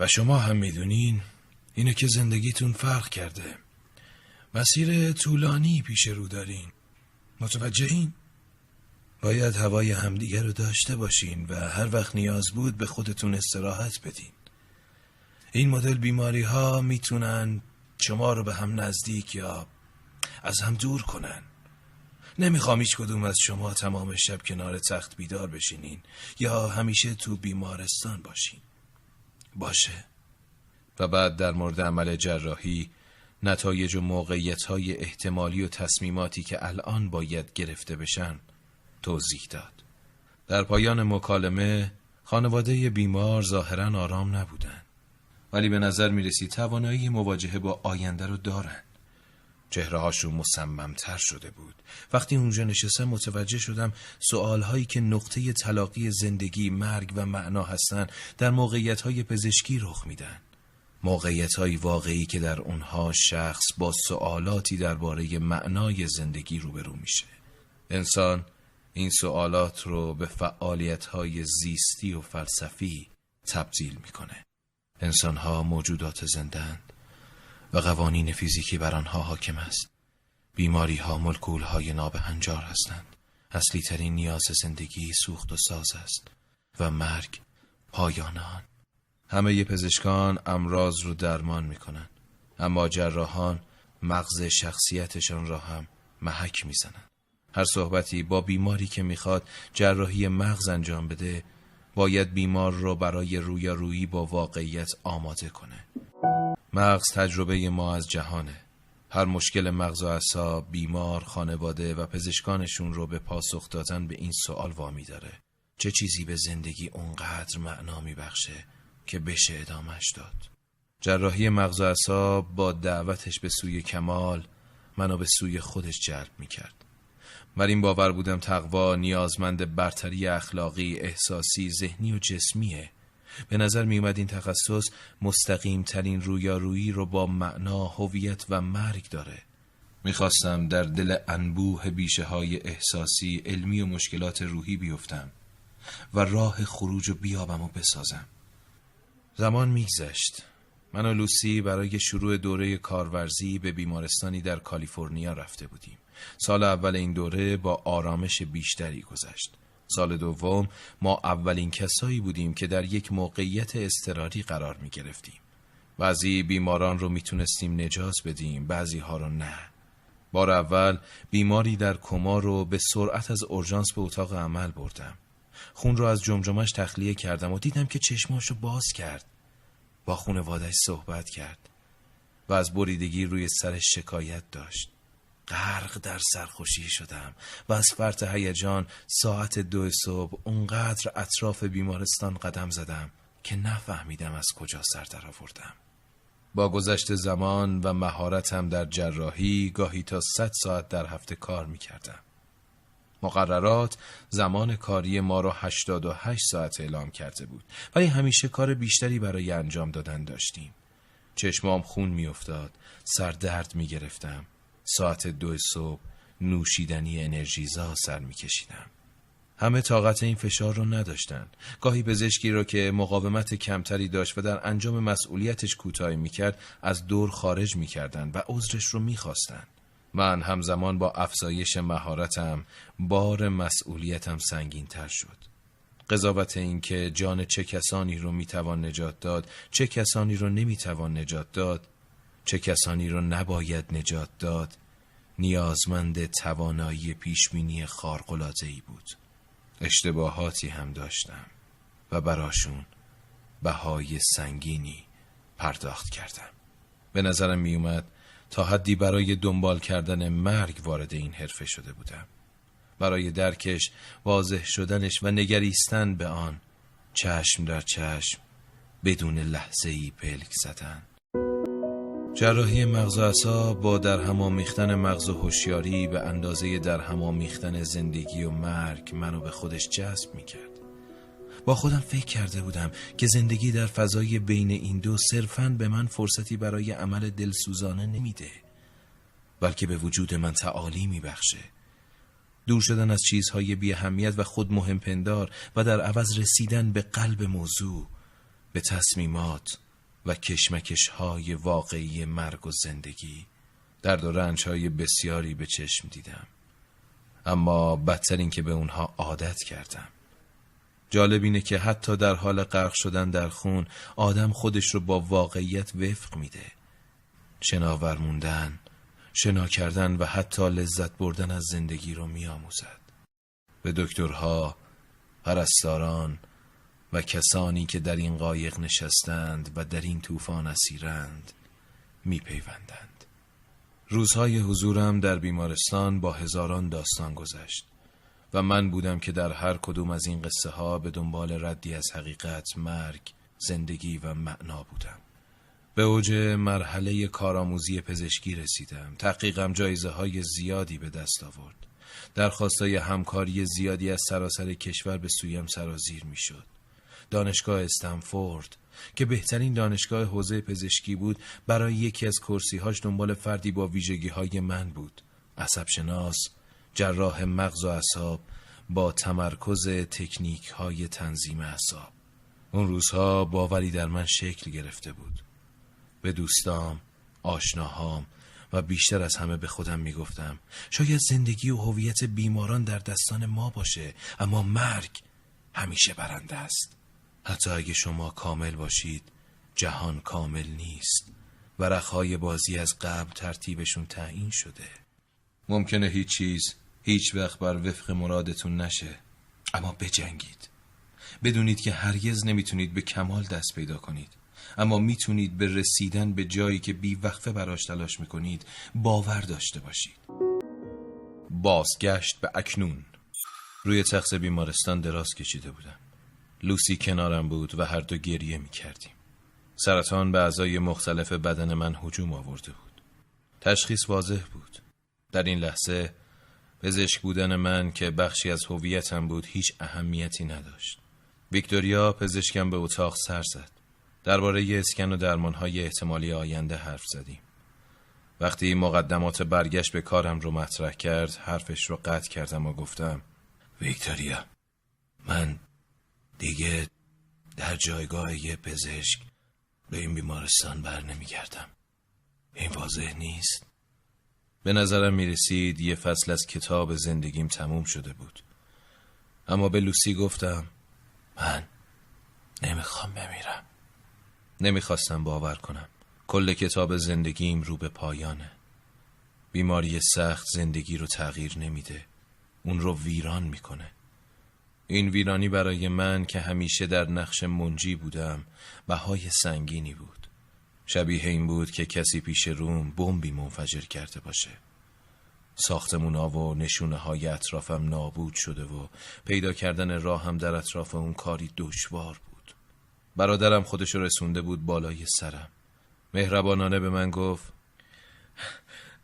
و شما هم می‌دونین اینه که زندگیتون فرق کرده. مسیر طولانی پیش رو دارین. متوجه این؟ باید هوای همدیگه رو داشته باشین و هر وقت نیاز بود به خودتون استراحت بدین. این مدل بیماری ها می‌تونن شما رو به هم نزدیک یا از هم دور کنن نمی‌خوام هیچ کدوم از شما تمام شب کنار تخت بیدار بشینین یا همیشه تو بیمارستان باشین باشه و بعد در مورد عمل جراحی نتایج و موقعیت های احتمالی و تصمیماتی که الان باید گرفته بشن توضیح داد. در پایان مکالمه خانواده بیمار ظاهرا آرام نبودن ولی به نظر می رسید توانایی مواجهه با آینده رو دارن. چهره هاشون مصممتر شده بود. وقتی اونجا نشستم متوجه شدم سوال هایی که نقطه تلاقی زندگی مرگ و معنا هستند در موقعیت های پزشکی رخ میدن. موقعیت های واقعی که در اونها شخص با سوالاتی درباره معنای زندگی روبرو میشه. انسان این سوالات رو به فعالیت های زیستی و فلسفی تبدیل می‌کنه. انسان ها موجودات زندند و قوانین فیزیکی بر آنها حاکم است. بیماری ها ملکول های نابهنجار هستند. اصلی ترین نیاز زندگی سوخت و ساز است و مرگ پایان آن. همه پزشکان امراض رو درمان می‌کنن. اما جراحان مغز شخصیتشان را هم محک می‌زنند هر صحبتی با بیماری که می‌خواد جراحی مغز انجام بده باید بیمار رو برای رویارویی با واقعیت آماده کنه. مغز تجربه ما از جهانه. هر مشکل مغز و اعصاب بیمار خانواده و پزشکانشون رو به پاسخ دادن به این سوال وامی داره چه چیزی به زندگی اونقدر معنا میبخشه؟ که بشه ادامش داد. جراحی مغز و اعصاب با دعوتش به سوی کمال منو به سوی خودش جلب می‌کرد. بر این باور بودم تقوا نیازمند برتری اخلاقی، احساسی، ذهنی و جسمیه. به نظر می اومد این تخصص مستقیم ترین رویارویی رو با معنا، هویت و مرگ داره. می‌خواستم در دل انبوه بیشه های احساسی، علمی و مشکلات روحی بیفتم و راه خروج و بیابم و بسازم. زمان میگذشت. من و لوسی برای شروع دوره کارورزی به بیمارستانی در کالیفرنیا رفته بودیم. سال اول این دوره با آرامش بیشتری گذشت. سال دوم ما اولین کسایی بودیم که در یک موقعیت استراری قرار می گرفتیم بعضی بیماران رو می‌تونستیم نجات بدیم بعضی ها رو نه. بار اول بیماری در کما رو به سرعت از اورژانس به اتاق عمل بردم. خون رو از جمجمش تخلیه کردم و دیدم که چشماشو باز کرد. با خونوادش صحبت کرد و از بریدگی روی سرش شکایت داشت. غرق در سرخوشی شدم و از فرط هیجان ساعت دو صبح اونقدر اطراف بیمارستان قدم زدم که نفهمیدم از کجا سر در آوردم. با گذشت زمان و مهارتم در جراحی گاهی تا صد ساعت در هفته کار می کردم. مقررات زمان کاری ما را 88 ساعت اعلام کرده بود ولی همیشه کار بیشتری برای انجام دادن داشتیم. چشمام خون میافتاد، سر درد می گرفتم. ساعت دو صبح نوشیدنی انرژیزا سر میکشیدم. همه طاقت این فشار رو نداشتن. گاهی پزشکی را که مقاومت کمتری داشت و در انجام مسئولیتش کوتاهی می‌کرد از دور خارج می‌کردند و عذرش رو می‌خواستند. من همزمان با افزایش مهارتم بار مسئولیتم سنگین تر شد. قضاوت این که جان چه کسانی رو می‌توان نجات داد چه کسانی رو نمی‌توان نجات داد چه کسانی رو نباید نجات داد نیازمند توانایی پیشبینی ای بود اشتباهاتی هم داشتم و براشون بهای سنگینی پرداخت کردم به نظرم میومد تا حدی برای دنبال کردن مرگ وارد این حرفه شده بودم. برای درکش واضح شدنش و نگریستن به آن چشم در چشم بدون لحظه ای پلک زدن. جراحی مغز و با در هم آمیختن مغز و هوشیاری به اندازه در هم آمیختن زندگی و مرگ منو به خودش جذب می‌کرد. با خودم فکر کرده بودم که زندگی در فضای بین این دو صرفا به من فرصتی برای عمل دلسوزانه نمیده بلکه به وجود من تعالی میبخشه. دور شدن از چیزهای بی و خود مهم پندار و در عوض رسیدن به قلب موضوع به تصمیمات و کشمکش های واقعی مرگ و زندگی درد و رنج های بسیاری به چشم دیدم. اما بدتر این که به اونها عادت کردم. جالب اینه که حتی در حال غرق شدن در خون آدم خودش رو با واقعیت وفق میده. شناور موندن شنا کردن و حتی لذت بردن از زندگی رو میآموزد. به دکترها پرستاران و کسانی که در این قایق نشستند و در این طوفان اسیرند میپیوندند. روزهای حضورم در بیمارستان با هزاران داستان گذشت. و من بودم که در هر کدوم از این قصه ها به دنبال ردی از حقیقت، مرگ، زندگی و معنا بودم. به اوج مرحله کارآموزی پزشکی رسیدم. تحقیقم جایزه های زیادی به دست آورد. درخواستای همکاری زیادی از سراسر کشور به سویم سرازیر می شد. دانشگاه استنفورد که بهترین دانشگاه حوزه پزشکی بود برای یکی از کرسیهاش دنبال فردی با ویژگی های من بود. عصب شناس، جراح مغز و اعصاب با تمرکز تکنیک های تنظیم اعصاب. اون روزها باوری در من شکل گرفته بود. به دوستام آشناهام و بیشتر از همه به خودم می‌گفتم شاید زندگی و هویت بیماران در دستان ما باشه اما مرگ همیشه برنده است. حتی اگه شما کامل باشید جهان کامل نیست. ورقهای بازی از قبل ترتیبشون تعیین شده. ممکنه هیچ چیز هیچ وقت بر وفق مرادتون نشه. اما بجنگید. بدونید که هرگز نمی‌تونید به کمال دست پیدا کنید. اما می‌تونید به رسیدن به جایی که بی وقفه براش تلاش می‌کنید باور داشته باشید. بازگشت به اکنون. روی تخت بیمارستان دراز کشیده بودم. لوسی کنارم بود و هر دو گریه می‌کردیم. سرطان به اعضای مختلف بدن من هجوم آورده بود. تشخیص واضح بود. در این لحظه پزشک بودن من که بخشی از هویتم بود هیچ اهمیتی نداشت. ویکتوریا پزشکم به اتاق سر زد. درباره اسکن و درمانهای احتمالی آینده حرف زدیم. وقتی مقدمات برگشت به کارم رو مطرح کرد حرفش رو قطع کردم و گفتم ویکتوریا من دیگه در جایگاه یه پزشک به این بیمارستان بر نمیگردم این واضح نیست به نظرم می رسید یه فصل از کتاب زندگیم تموم شده بود. اما به لوسی گفتم من نمی‌خوام بمیرم. نمی‌خواستم باور کنم. کل کتاب زندگیم رو به پایانه. بیماری سخت زندگی رو تغییر نمیده. اون رو ویران می‌کنه. این ویرانی برای من که همیشه در نقش منجی بودم بهای سنگینی بود. شبیه این بود که کسی پیش روم بمبی منفجر کرده باشه. ساختمونا و نشونه های اطرافم نابود شده و پیدا کردن راهم در اطراف اون کاری دشوار بود. برادرم خودشو رسونده بود بالای سرم. مهربانانه به من گفت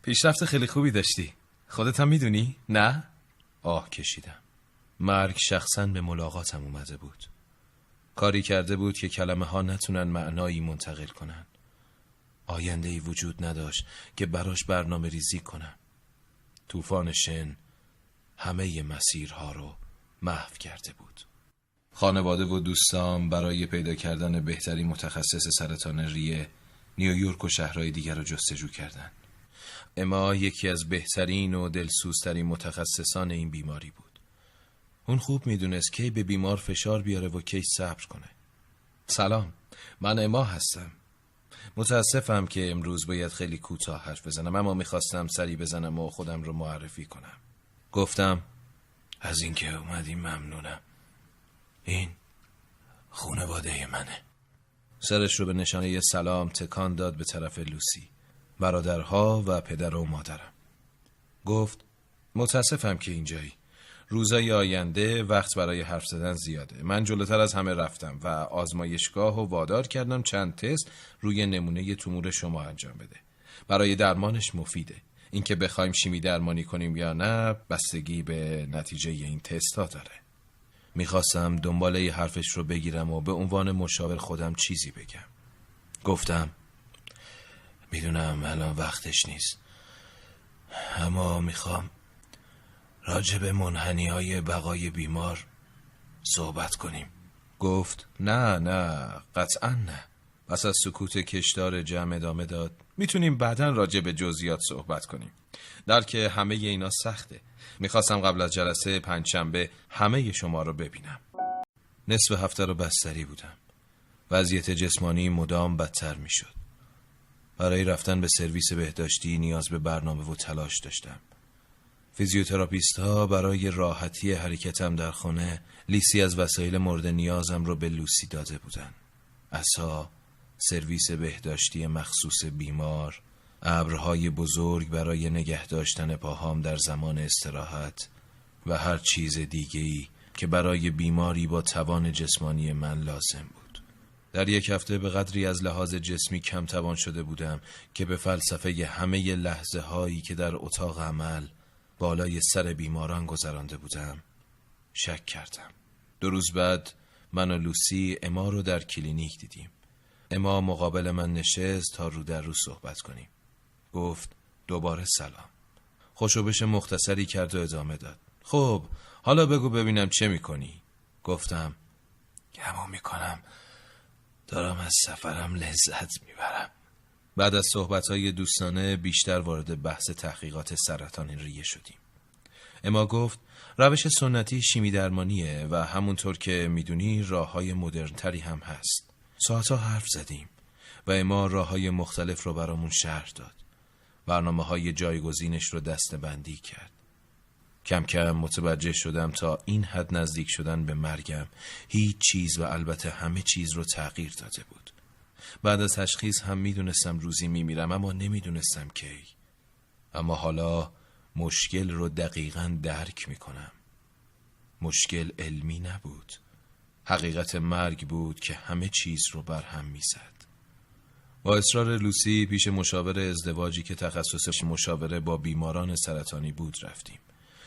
پیشرفت خیلی خوبی داشتی. خودت هم می‌دونی؟ نه؟ آه کشیدم. مرگ شخصا به ملاقاتم اومده بود. کاری کرده بود که کلمه ها نتونن معنایی منتقل کنن. آینده ای وجود نداشت که براش برنامه ریزی کنم طوفان شن همه مسیرها رو محو کرده بود خانواده و دوستام برای پیدا کردن بهترین متخصص سرطان ریه نیویورک و شهرهای دیگر رو جستجو کردند. اما یکی از بهترین و دلسوزترین متخصصان این بیماری بود. اون خوب می‌دونست کی به بیمار فشار بیاره و کی صبر کنه. سلام، من اما هستم. متاسفم که امروز باید خیلی کوتاه حرف بزنم اما می‌خواستم سری بزنم و خودم رو معرفی کنم. گفتم از اینکه اومدی ممنونم. این خونواده منه. سرش رو به نشانه سلام تکان داد به طرف لوسی برادرها و پدر و مادرم. گفت متاسفم که اینجایی. روزای آینده وقت برای حرف زدن زیاده. من جلوتر از همه رفتم و آزمایشگاه و وادار کردم چند تست روی نمونه تومور شما انجام بده. برای درمانش مفیده. اینکه بخوایم شیمی درمانی کنیم یا نه بستگی به نتیجه این تست ها داره. می‌خواستم دنباله حرفش رو بگیرم و به عنوان مشاور خودم چیزی بگم. گفتم می‌دونم الان وقتش نیست. اما می‌خوام راجع به منحنی های بقای بیمار صحبت کنیم. گفت نه نه قطعا نه. پس از سکوت کشدار جمع ادامه داد. می‌تونیم بعدا راجع به جزئیات صحبت کنیم. در که همه اینا سخته. می‌خواستم قبل از جلسه پنجشنبه همه شما رو ببینم. نصف هفته رو بستری بودم. وضعیت جسمانی مدام بدتر می شد برای رفتن به سرویس بهداشتی نیاز به برنامه و تلاش داشتم. فیزیوتراپیست ها برای راحتی حرکتم در خانه لیستی از وسایل مورد نیازم رو به لوسی داده بودن. عصا سرویس بهداشتی مخصوص بیمار ابرهای بزرگ برای نگه داشتن پاهام در زمان استراحت و هر چیز دیگه‌ای که برای بیماری با توان جسمانی من لازم بود. در یک هفته به قدری از لحاظ جسمی کم توان شده بودم که به فلسفه همه لحظه هایی که در اتاق عمل بالای سر بیماران گذرانده بودم. شک کردم. دو روز بعد من و لوسی اما رو در کلینیک دیدیم. اما مقابل من نشست تا رو در رو صحبت کنیم. گفت دوباره سلام. خوشوبش مختصری کرد و ادامه داد. خب حالا بگو ببینم چه می‌کنی؟ گفتم گمون می‌کنم. دارم از سفرم لذت می‌برم. بعد از صحبتهای دوستانه بیشتر وارد بحث تحقیقات سرطان ریه شدیم. اما گفت روش سنتی شیمی درمانیه و همونطور که می‌دونی راه های مدرنتری هم هست. ساعتها حرف زدیم و اما راه های مختلف رو برامون شهر داد. برنامه های جایگزینش رو دست بندی کرد. کم کم متوجه شدم تا این حد نزدیک شدن به مرگم هیچ چیز و البته همه چیز رو تغییر داده بود. بعد از تشخیص هم می‌دونستم روزی میمیرم اما نمی‌دونستم کی. اما حالا مشکل رو دقیقا درک می‌کنم. مشکل علمی نبود. حقیقت مرگ بود که همه چیز رو بر هم می‌زد. با اصرار لوسی پیش مشاور ازدواجی که تخصصش مشاوره با بیماران سرطانی بود رفتیم.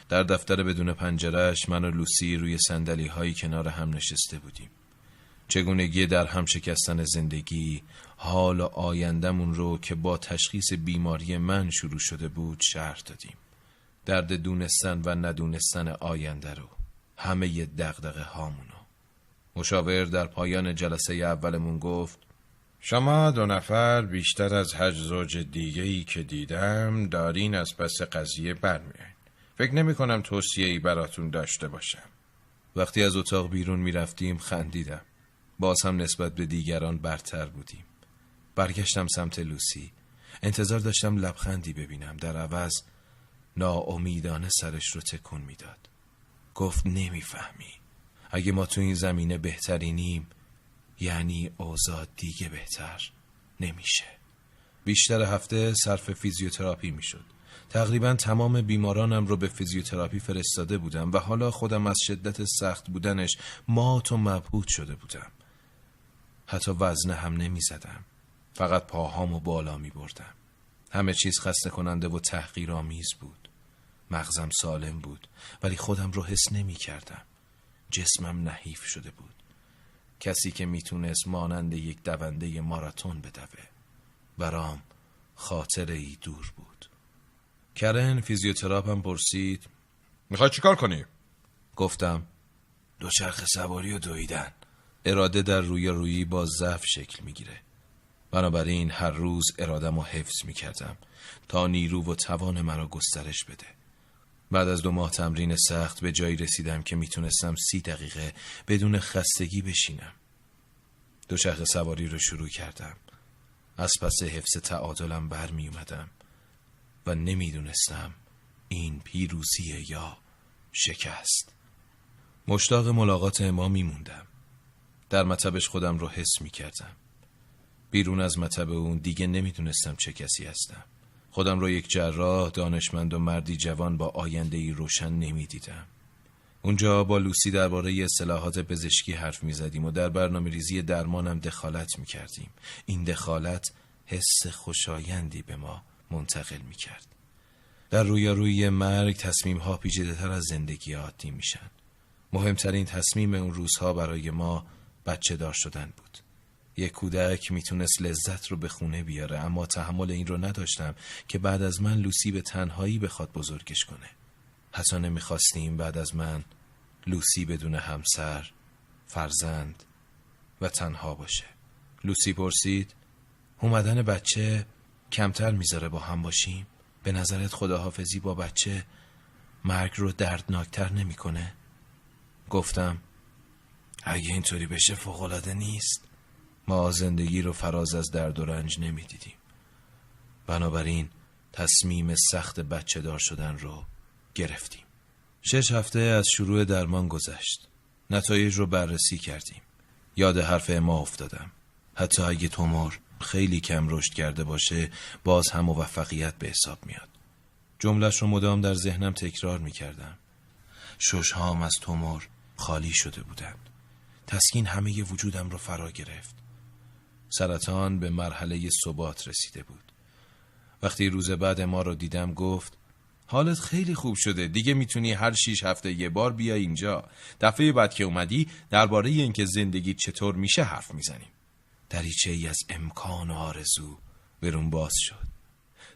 در دفتر بدون پنجرش من و لوسی روی سندلی هایی کنار هم نشسته بودیم. چگونگی در هم شکستن زندگی حال و آیندمون رو که با تشخیص بیماری من شروع شده بود شرح دادیم. درد دونستن و ندونستن آینده رو همه دغدغه هامونو مشاور در پایان جلسه اولمون گفت شما دو نفر بیشتر از هر زوج دیگه ای که دیدم دارین از پس قضیه برمیاین فکر نمی کنم توصیه ای براتون داشته باشم. وقتی از اتاق بیرون می رفتیم خندیدم. باز هم نسبت به دیگران برتر بودیم. برگشتم سمت لوسی. انتظار داشتم لبخندی ببینم. در عوض ناامیدانه سرش رو تکون می‌داد. گفت نمی‌فهمی. اگه ما تو این زمینه بهترینیم یعنی اوضاع دیگه بهتر نمیشه. بیشتر هفته صرف فیزیوتراپی می‌شد. تقریبا تمام بیمارانم رو به فیزیوتراپی فرستاده بودم و حالا خودم از شدت سخت بودنش مات و مبهوت شده بودم. حتی وزنه هم نمی زدم فقط پاهامو بالا می بردم همه چیز خسته کننده و تحقیرآمیز بود. مغزم سالم بود ولی خودم رو حس نمی کردم جسمم نحیف شده بود. کسی که می‌تونست مانند یک دونده ماراتون بدوه. برام خاطر ای دور بود. کرن فیزیوتراپم پرسید می‌خوای چیکار کنی؟ گفتم دوچرخ سواری و دویدن. اراده در روی رویی با ضعف شکل می‌گیره. بنابراین هر روز ارادم رو حفظ می‌کردم تا نیرو و توان مرا گسترش بده. بعد از دو ماه تمرین سخت به جایی رسیدم که می‌تونستم سی دقیقه بدون خستگی بشینم. دوچرخه سواری رو شروع کردم. از پس حفظ تعادلم برمی اومدم و نمی‌دونستم این پیروزی یا شکست. مشتاق ملاقات ما میموندم. در مطبش خودم رو حس می‌کردم بیرون از مطب اون دیگه نمی‌دونستم چه کسی هستم خودم رو یک جراح دانشمند و مردی جوان با آینده ای روشن نمی‌دیدم اونجا با لوسی درباره اصطلاحات پزشکی حرف می زدیم و در برنامه ریزی درمانم دخالت می کردیم. این دخالت حس خوشایندی به ما منتقل می کرد. در روی مرگ تصمیم ها پیچیده از زندگی عادی میشن. مهمترین تصمیم اون روزها برای ما بچه دار شدن بود. یک کودک می‌تونست لذت رو به خونه بیاره اما تحمل این رو نداشتم که بعد از من لوسی به تنهایی بخواد بزرگش کنه. حتی نمی‌خواستیم بعد از من لوسی بدون همسر، فرزند و تنها باشه. لوسی پرسید اومدن بچه کمتر می‌ذاره با هم باشیم؟ به نظرت خداحافظی با بچه مرگ رو دردناکتر نمی‌کنه؟ گفتم اگه اینطوری بشه فوقالعاده نیست. ما زندگی رو فراز از درد و رنج نمی‌دیدیم. بنابراین تصمیم سخت بچه دار شدن رو گرفتیم. شش هفته از شروع درمان گذشت. نتایج رو بررسی کردیم. یاد حرف ما افتادم. حتی اگه تومور خیلی کم رشد کرده باشه باز هم موفقیت به حساب میاد. جملش رو مدام در ذهنم تکرار می‌کردم. ششهام از تومور خالی شده بودند. تسکین همه وجودم رو فرا گرفت. سرطان به مرحله ثبات رسیده بود. وقتی روز بعد ما رو دیدم گفت حالت خیلی خوب شده دیگه می‌تونی هر شیش هفته یه بار بیا اینجا. دفعه بعد که اومدی درباره اینکه زندگی چطور میشه حرف می‌زنیم. دریچه ای از امکان و آرزو برون باز شد.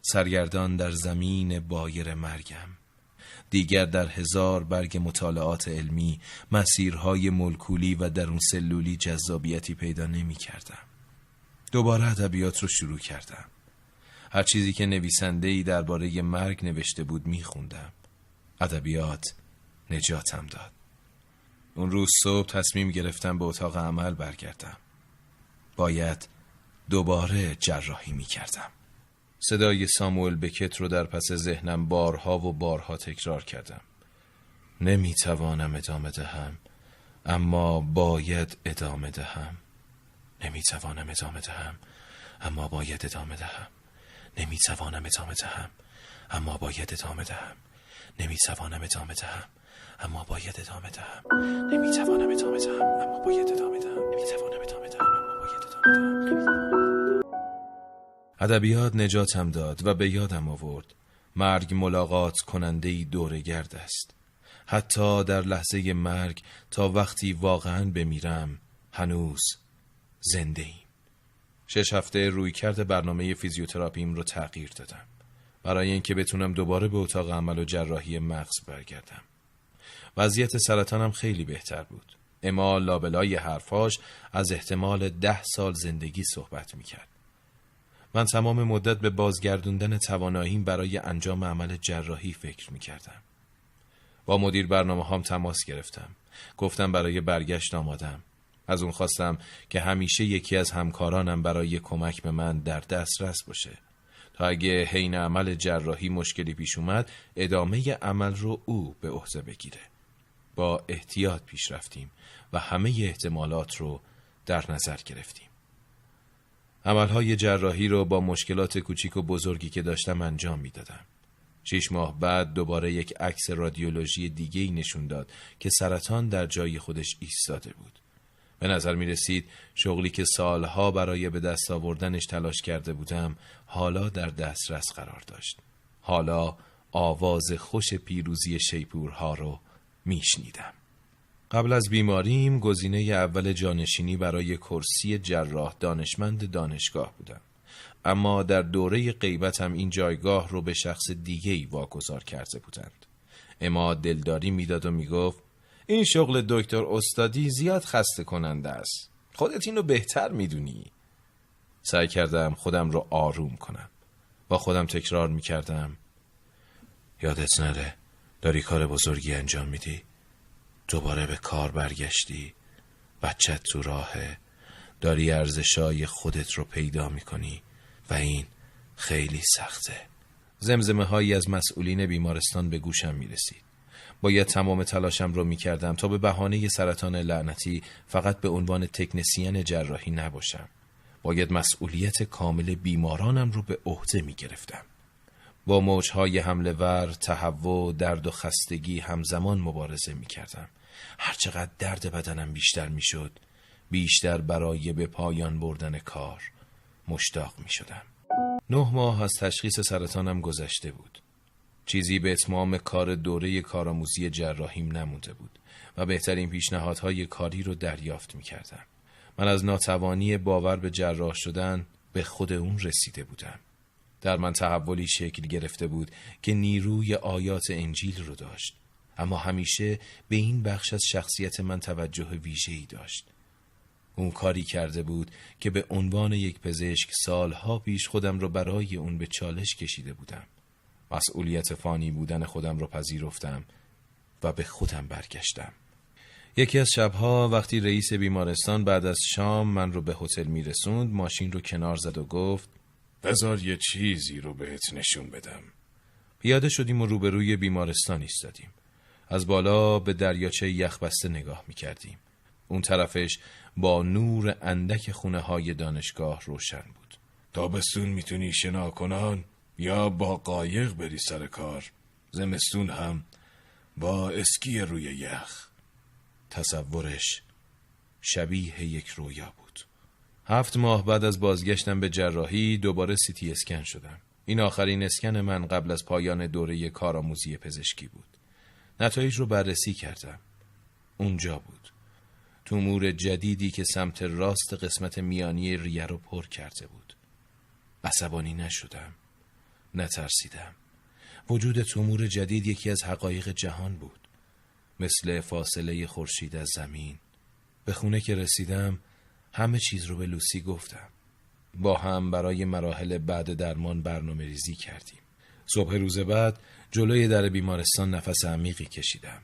سرگردان در زمین بایر مرگم. دیگر در هزار برگ مطالعات علمی مسیرهای ملکولی و درون سلولی جذابیتی پیدا نمی کردم. دوباره ادبیات رو شروع کردم هر چیزی که نویسنده ای درباره مرگ نوشته بود میخوندم. ادبیات نجاتم داد. اون روز صبح تصمیم گرفتم به اتاق عمل برگردم. باید دوباره جراحی می‌کردم. صدای ساموئل بکت رو در پس ذهنم بارها و بارها تکرار کردم. نمی‌توانم ادامه دهم اما باید ادامه دهم. نمی‌توانم ادامه دهم اما باید ادامه دهم. نمی‌توانم ادامه دهم اما باید ادامه دهم نمی‌توانم ادامه دهم اما باید ادامه دهم نمی‌توانم ادامه دهم اما باید ادامه دهم نمی‌توانم ادامه دهم اما باید ادامه دهم ادبیات نجاتم داد و به یادم آورد. مرگ ملاقات کننده ای گرد است. حتی در لحظه مرگ تا وقتی واقعا بمیرم هنوز زنده ایم شش هفته روی کرده برنامه فیزیوتراپیم رو تغییر دادم. برای اینکه بتونم دوباره به اتاق عمل و جراحی مغز برگردم. وضعیت سرطانم خیلی بهتر بود. اما لابلای حرفاش از احتمال ده سال زندگی صحبت می‌کرد. من تمام مدت به بازگردوندن تواناییم برای انجام عمل جراحی فکر می‌کردم. با مدیر برنامه هام تماس گرفتم. گفتم برای برگشت آمادم. از اون خواستم که همیشه یکی از همکارانم برای کمک به من در دسترس باشه. تا اگه حین عمل جراحی مشکلی پیش اومد ادامه عمل رو او به عهده بگیره. با احتیاط پیش رفتیم و همه احتمالات رو در نظر گرفتیم. عملهای جراحی رو با مشکلات کوچیک و بزرگی که داشتم انجام می‌دادم. شیش ماه بعد دوباره یک عکس رادیولوژی دیگه ای نشون داد که سرطان در جای خودش ایستاده بود. به نظر می رسید شغلی که سالها برای به دست آوردنش تلاش کرده بودم حالا در دسترس قرار داشت. حالا آواز خوش پیروزی شیپورها رو میشنیدم. قبل از بیماریم گزینه اول جانشینی برای کرسی جراح دانشمند دانشگاه بودم. اما در دوره غیبتم این جایگاه رو به شخص دیگه ای واگذار کرده بودند. اما دلداری می‌داد و می‌گفت این شغل دکتر استادی زیاد خسته کننده است خودت اینو بهتر می‌دونی سعی کردم خودم رو آروم کنم با خودم تکرار می‌کردم یادت نره داری کار بزرگی انجام میدی دوباره به کار برگشتی بچت تو راهه داری ارزشای خودت رو پیدا می‌کنی و این خیلی سخته زمزمه هایی از مسئولین بیمارستان به گوشم می‌رسید باید تمام تلاشم رو می‌کردم تا به بهانه سرطان لعنتی فقط به عنوان تکنسین جراحی نباشم. باید مسئولیت کامل بیمارانم رو به عهده می‌گرفتم. با موجهای حمله ور، تهوع، درد و خستگی همزمان مبارزه می‌کردم. هرچقدر درد بدنم بیشتر می‌شد، بیشتر برای به پایان بردن کار مشتاق می شدم. نه ماه از تشخیص سرطانم گذشته بود. چیزی به اتمام کار دوره کارآموزی جراحیم نمونده بود و بهترین پیشنهادهای کاری رو دریافت می کردم. من از ناتوانی باور به جراح شدن به خود اون رسیده بودم. در من تحولی شکل گرفته بود که نیروی آیات انجیل رو داشت اما همیشه به این بخش از شخصیت من توجه ویژه‌ای داشت. اون کاری کرده بود که به عنوان یک پزشک سالها پیش خودم رو برای اون به چالش کشیده بودم. مسئولیت فانی بودن خودم را پذیرفتم و به خودم برگشتم. یکی از شبها وقتی رئیس بیمارستان بعد از شام من رو به هتل میرسوند ماشین رو کنار زد و گفت بذار یه چیزی رو بهت نشون بدم. پیاده شدیم و روبروی بیمارستان ایستادیم. از بالا به دریاچه یخبسته نگاه می‌کردیم. اون طرفش با نور اندک خونه های دانشگاه روشن بود. تابستون می‌تونی شنا کنان یا با قایق بری سر کار. زمستون هم با اسکی روی یخ. تصورش شبیه یک رویا بود. هفت ماه بعد از بازگشتم به جراحی دوباره سیتی اسکن شدم. این آخرین اسکن من قبل از پایان دوره کارآموزی پزشکی بود. نتایج رو بررسی کردم. اونجا بود. تومور جدیدی که سمت راست قسمت میانی ریه رو پر کرده بود. عصبانی نشدم. نترسیدم. وجود تومور جدید یکی از حقایق جهان بود. مثل فاصله خورشید از زمین. به خونه که رسیدم همه چیز رو به لوسی گفتم. با هم برای مراحل بعد درمان برنامه ریزی کردیم. صبح روز بعد جلوی در بیمارستان نفس عمیقی کشیدم.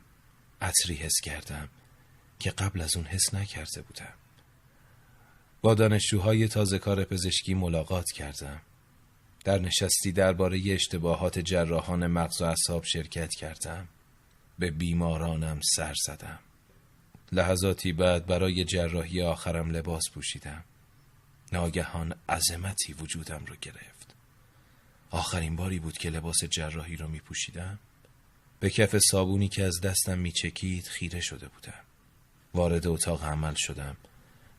عطری حس کردم که قبل از اون حس نکرده بودم. با دانشجوهای تازه کار پزشکی ملاقات کردم. در نشستی درباره اشتباهات جراحان مغز و اعصاب شرکت کردم. به بیمارانم سر زدم. لحظاتی بعد برای جراحی آخرم لباس پوشیدم. ناگهان عظمتی وجودم رو گرفت. آخرین باری بود که لباس جراحی رو می پوشیدم به کف صابونی که از دستم می چکید خیره شده بودم. وارد اتاق عمل شدم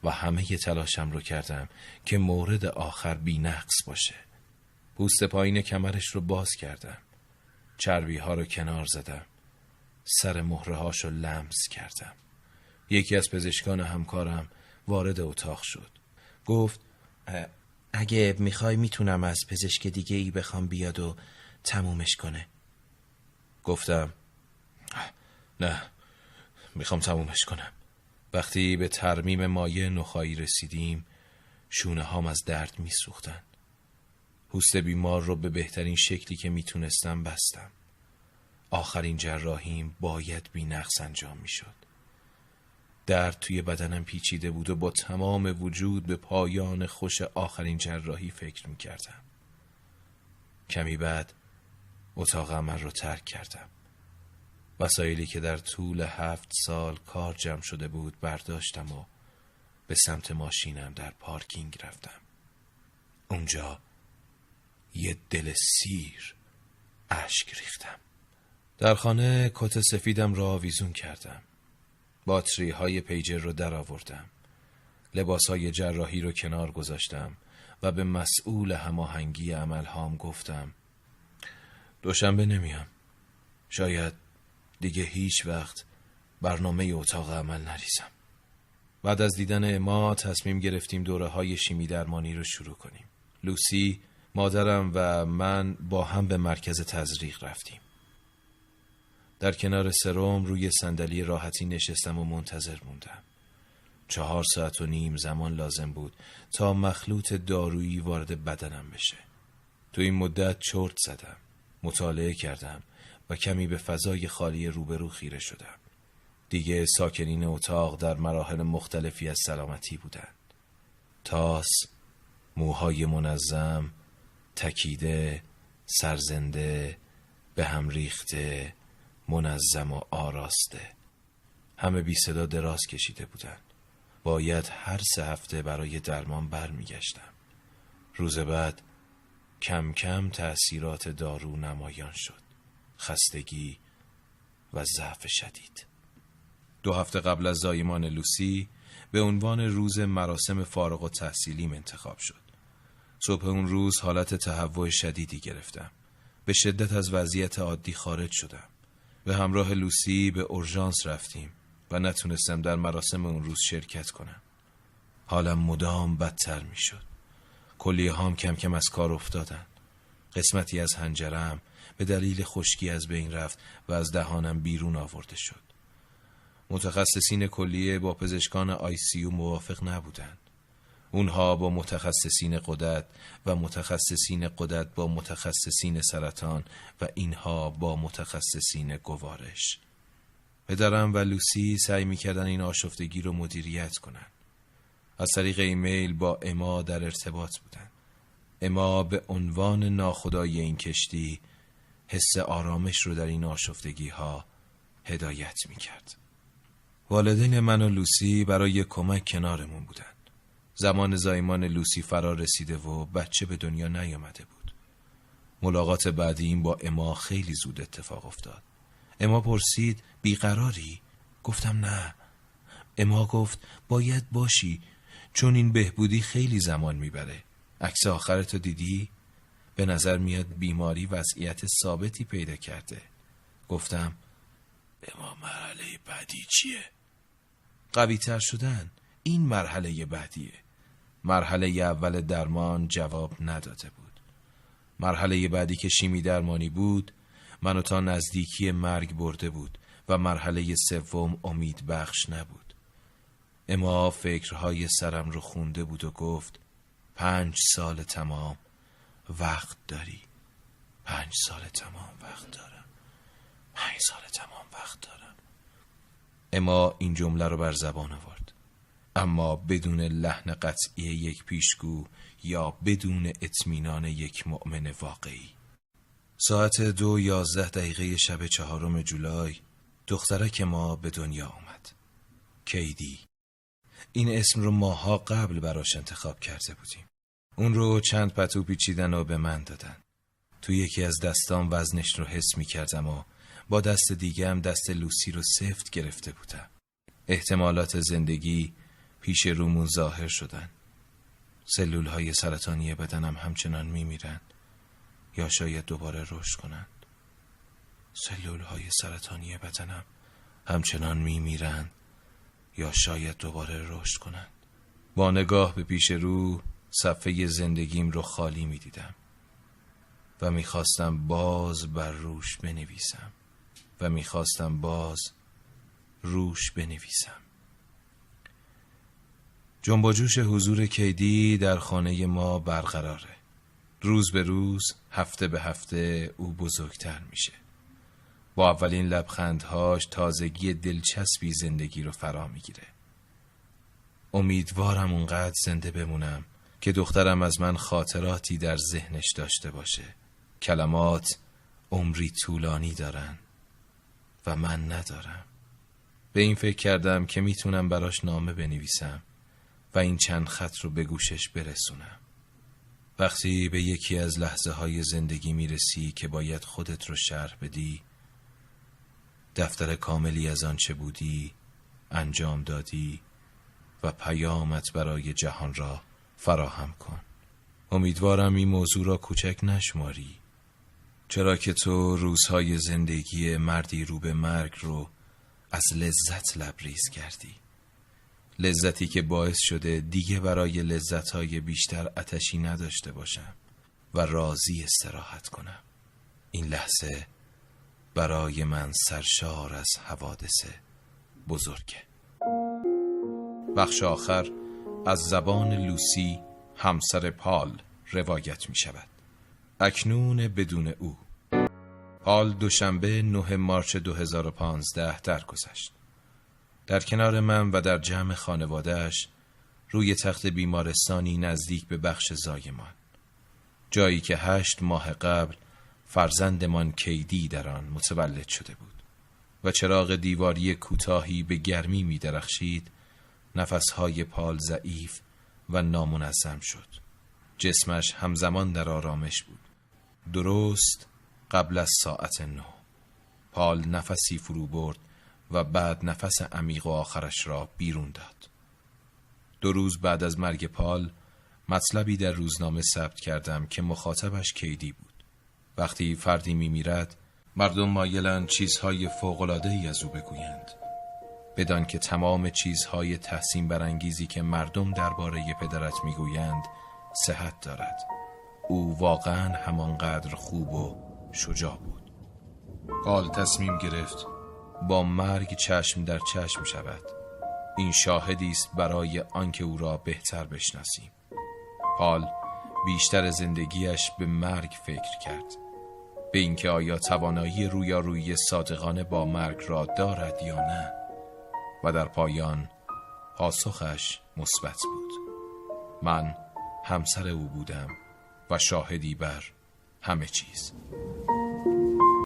و همه تلاشم رو کردم که مورد آخر بی نقص باشه. پوست پایین کمرش رو باز کردم. چربی ها رو کنار زدم. سر مهره رو لمس کردم. یکی از پزشکان همکارم وارد اتاق شد. گفت اگه می‌خوای می‌تونم از پزشک دیگه ای بخوام بیاد و تمومش کنه. گفتم نه می‌خوام تمومش کنم. وقتی به ترمیم مایه نخایی رسیدیم شونه هام از درد میسوختن. پوست بیمار رو به بهترین شکلی که می‌تونستم بستم. آخرین جراحیم باید بی نقص انجام می‌شد. درد توی بدنم پیچیده بود و با تمام وجود به پایان خوش آخرین جراحی فکر می‌کردم. کمی بعد اتاق عمل رو ترک کردم. وسایلی که در طول هفت سال کار جمع شده بود برداشتم و به سمت ماشینم در پارکینگ رفتم. اونجا یه دل سیر اشک ریختم. در خانه کت سفیدم را آویزون کردم. باتری های پیجر رو در آوردم لباس های جراحی رو کنار گذاشتم و به مسئول هماهنگی عمل هام گفتم دوشنبه نمیام. شاید دیگه هیچ وقت برنامه اتاق عمل نریزم. بعد از دیدن ما تصمیم گرفتیم دوره های شیمی درمانی رو شروع کنیم. لوسی مادرم و من با هم به مرکز تزریق رفتیم. در کنار سروم روی صندلی راحتی نشستم و منتظر موندم. چهار ساعت و نیم زمان لازم بود تا مخلوط دارویی وارد بدنم بشه. تو این مدت چرت زدم مطالعه کردم و کمی به فضای خالی روبرو خیره شدم. دیگه ساکنین اتاق در مراحل مختلفی از سلامتی بودند. تاس موهای منظم تکیده سرزنده به هم ریخته منظم و آراسته. همه بی صدا دراز کشیده بودند. باید هر سه هفته برای درمان برمیگشتم. روز بعد کم کم تأثیرات دارو نمایان شد. خستگی و ضعف شدید. دو هفته قبل از زایمان لوسی به عنوان روز مراسم فارغ و تحصیلیم انتخاب شد. صبح اون روز حالت تهوع شدیدی گرفتم. به شدت از وضعیت عادی خارج شدم. به همراه لوسی به اورژانس رفتیم و نتونستم در مراسم اون روز شرکت کنم. حالم مدام بدتر می‌شد. کلیه هام کم کم از کار افتادن. قسمتی از هنجرم به دلیل خشکی از بین رفت و از دهانم بیرون آورده شد. متخصصین کلیه با پزشکان آی سی موافق نبودند. اونها با متخصصین قدرت و متخصصین قدرت با متخصصین سرطان و اینها با متخصصین گوارش. پدرم و لوسی سعی می‌کردن این آشفتگی رو مدیریت کنن. از طریق ایمیل با اما در ارتباط بودن. اما به عنوان ناخدای این کشتی حس آرامش رو در این آشفتگی ها هدایت می‌کرد. والدین من و لوسی برای کمک کنارمون بودن. زمان زایمان لوسی فرا رسیده و بچه به دنیا نیامده بود ملاقات بعدی این با اما خیلی زود اتفاق افتاد اما پرسید بیقراری؟ گفتم نه اما گفت باید باشی چون این بهبودی خیلی زمان می‌بره عکس آخرتو دیدی؟ به نظر میاد بیماری وضعیت ثابتی پیدا کرده گفتم اما مرحله بعدی چیه؟ قوی تر شدن این مرحله بعدیه مرحله اول درمان جواب نداده بود. مرحله بعدی که شیمی درمانی بود منو تا نزدیکی مرگ برده بود و مرحله سوم امید بخش نبود. اما فکرهای سرم رو خونده بود و گفت پنج سال تمام وقت داری. پنج سال تمام وقت دارم. پنج سال تمام وقت دارم. اما این جمله رو بر زبان آورد. اما بدون لحن قطعی یک پیشگو یا بدون اطمینان یک مؤمن واقعی. ساعت دو یازده دقیقه شب چهارم جولای دخترک ما به دنیا آمد. کیدی. این اسم رو ماها قبل براش انتخاب کرده بودیم. اون رو چند پتو پیچیدن و به من دادن. تو یکی از دستام وزنش رو حس می کردم و با دست دیگه هم دست لوسی رو سفت گرفته بودم. احتمالات زندگی پیش رومون ظاهر شدن. سلول های سرطانی بدنم همچنان می میرن یا شاید دوباره رشد کنند. سلول های سرطانی بدنم همچنان می میرن یا شاید دوباره رشد کنند. با نگاه به پیش رو صفحه زندگیم رو خالی می دیدم و می‌خواستم باز بر روش بنویسم و می‌خواستم باز روش بنویسم. جنب جوش حضور کیدی در خانه ما برقراره. روز به روز هفته به هفته او بزرگتر میشه. با اولین لبخندهاش تازگی دلچسبی زندگی رو فرا می‌گیره. امیدوارم اونقدر زنده بمونم که دخترم از من خاطراتی در ذهنش داشته باشه. کلمات عمری طولانی دارن و من ندارم. به این فکر کردم که می‌تونم براش نامه بنویسم. و این چند خط رو به گوشش برسونم. وقتی به یکی از لحظه های زندگی می‌رسی که باید خودت رو شرح بدی دفتر کاملی از آنچه بودی انجام دادی و پیامت برای جهان را فراهم کن. امیدوارم این موضوع را کوچک نشماری. چرا که تو روزهای زندگی مردی رو به مرگ رو از لذت لبریز کردی. لذتی که باعث شده دیگه برای لذتهای بیشتر اتشی نداشته باشم و راضی استراحت کنم. این لحظه برای من سرشار از حوادث بزرگه. بخش آخر از زبان لوسی همسر پال روایت می شود. اکنون بدون او. پال دوشنبه 9 مارچ 2015 درگذشت. در کنار من و در جمع خانوادهش روی تخت بیمارستانی نزدیک به بخش زایمان جایی که هشت ماه قبل فرزندمان کیدی در آن متولد شده بود و چراغ دیواری کوتاهی به گرمی می درخشید نفسهای پال ضعیف و نامنظم شد. جسمش همزمان در آرامش بود. درست قبل از ساعت نو پال نفسی فرو برد و بعد نفس عمیق و آخرش را بیرون داد. دو روز بعد از مرگ پال مطلبی در روزنامه ثبت کردم که مخاطبش کیدی بود. وقتی فردی میمیرد مردم مایلند چیزهای فوقلاده ای از او بگویند. بدان که تمام چیزهای تحسین برانگیزی که مردم درباره پدرت می‌گویند صحت دارد. او واقعا همانقدر خوب و شجاع بود. قال تصمیم گرفت با مرگ چشم در چشم شود. این شاهدی است برای آنکه او را بهتر بشناسیم. پال بیشتر زندگیش به مرگ فکر کرد. به اینکه آیا توانایی رویارویی صادقانه با مرگ را دارد یا نه و در پایان پاسخش مثبت بود. من همسر او بودم و شاهدی بر همه چیز.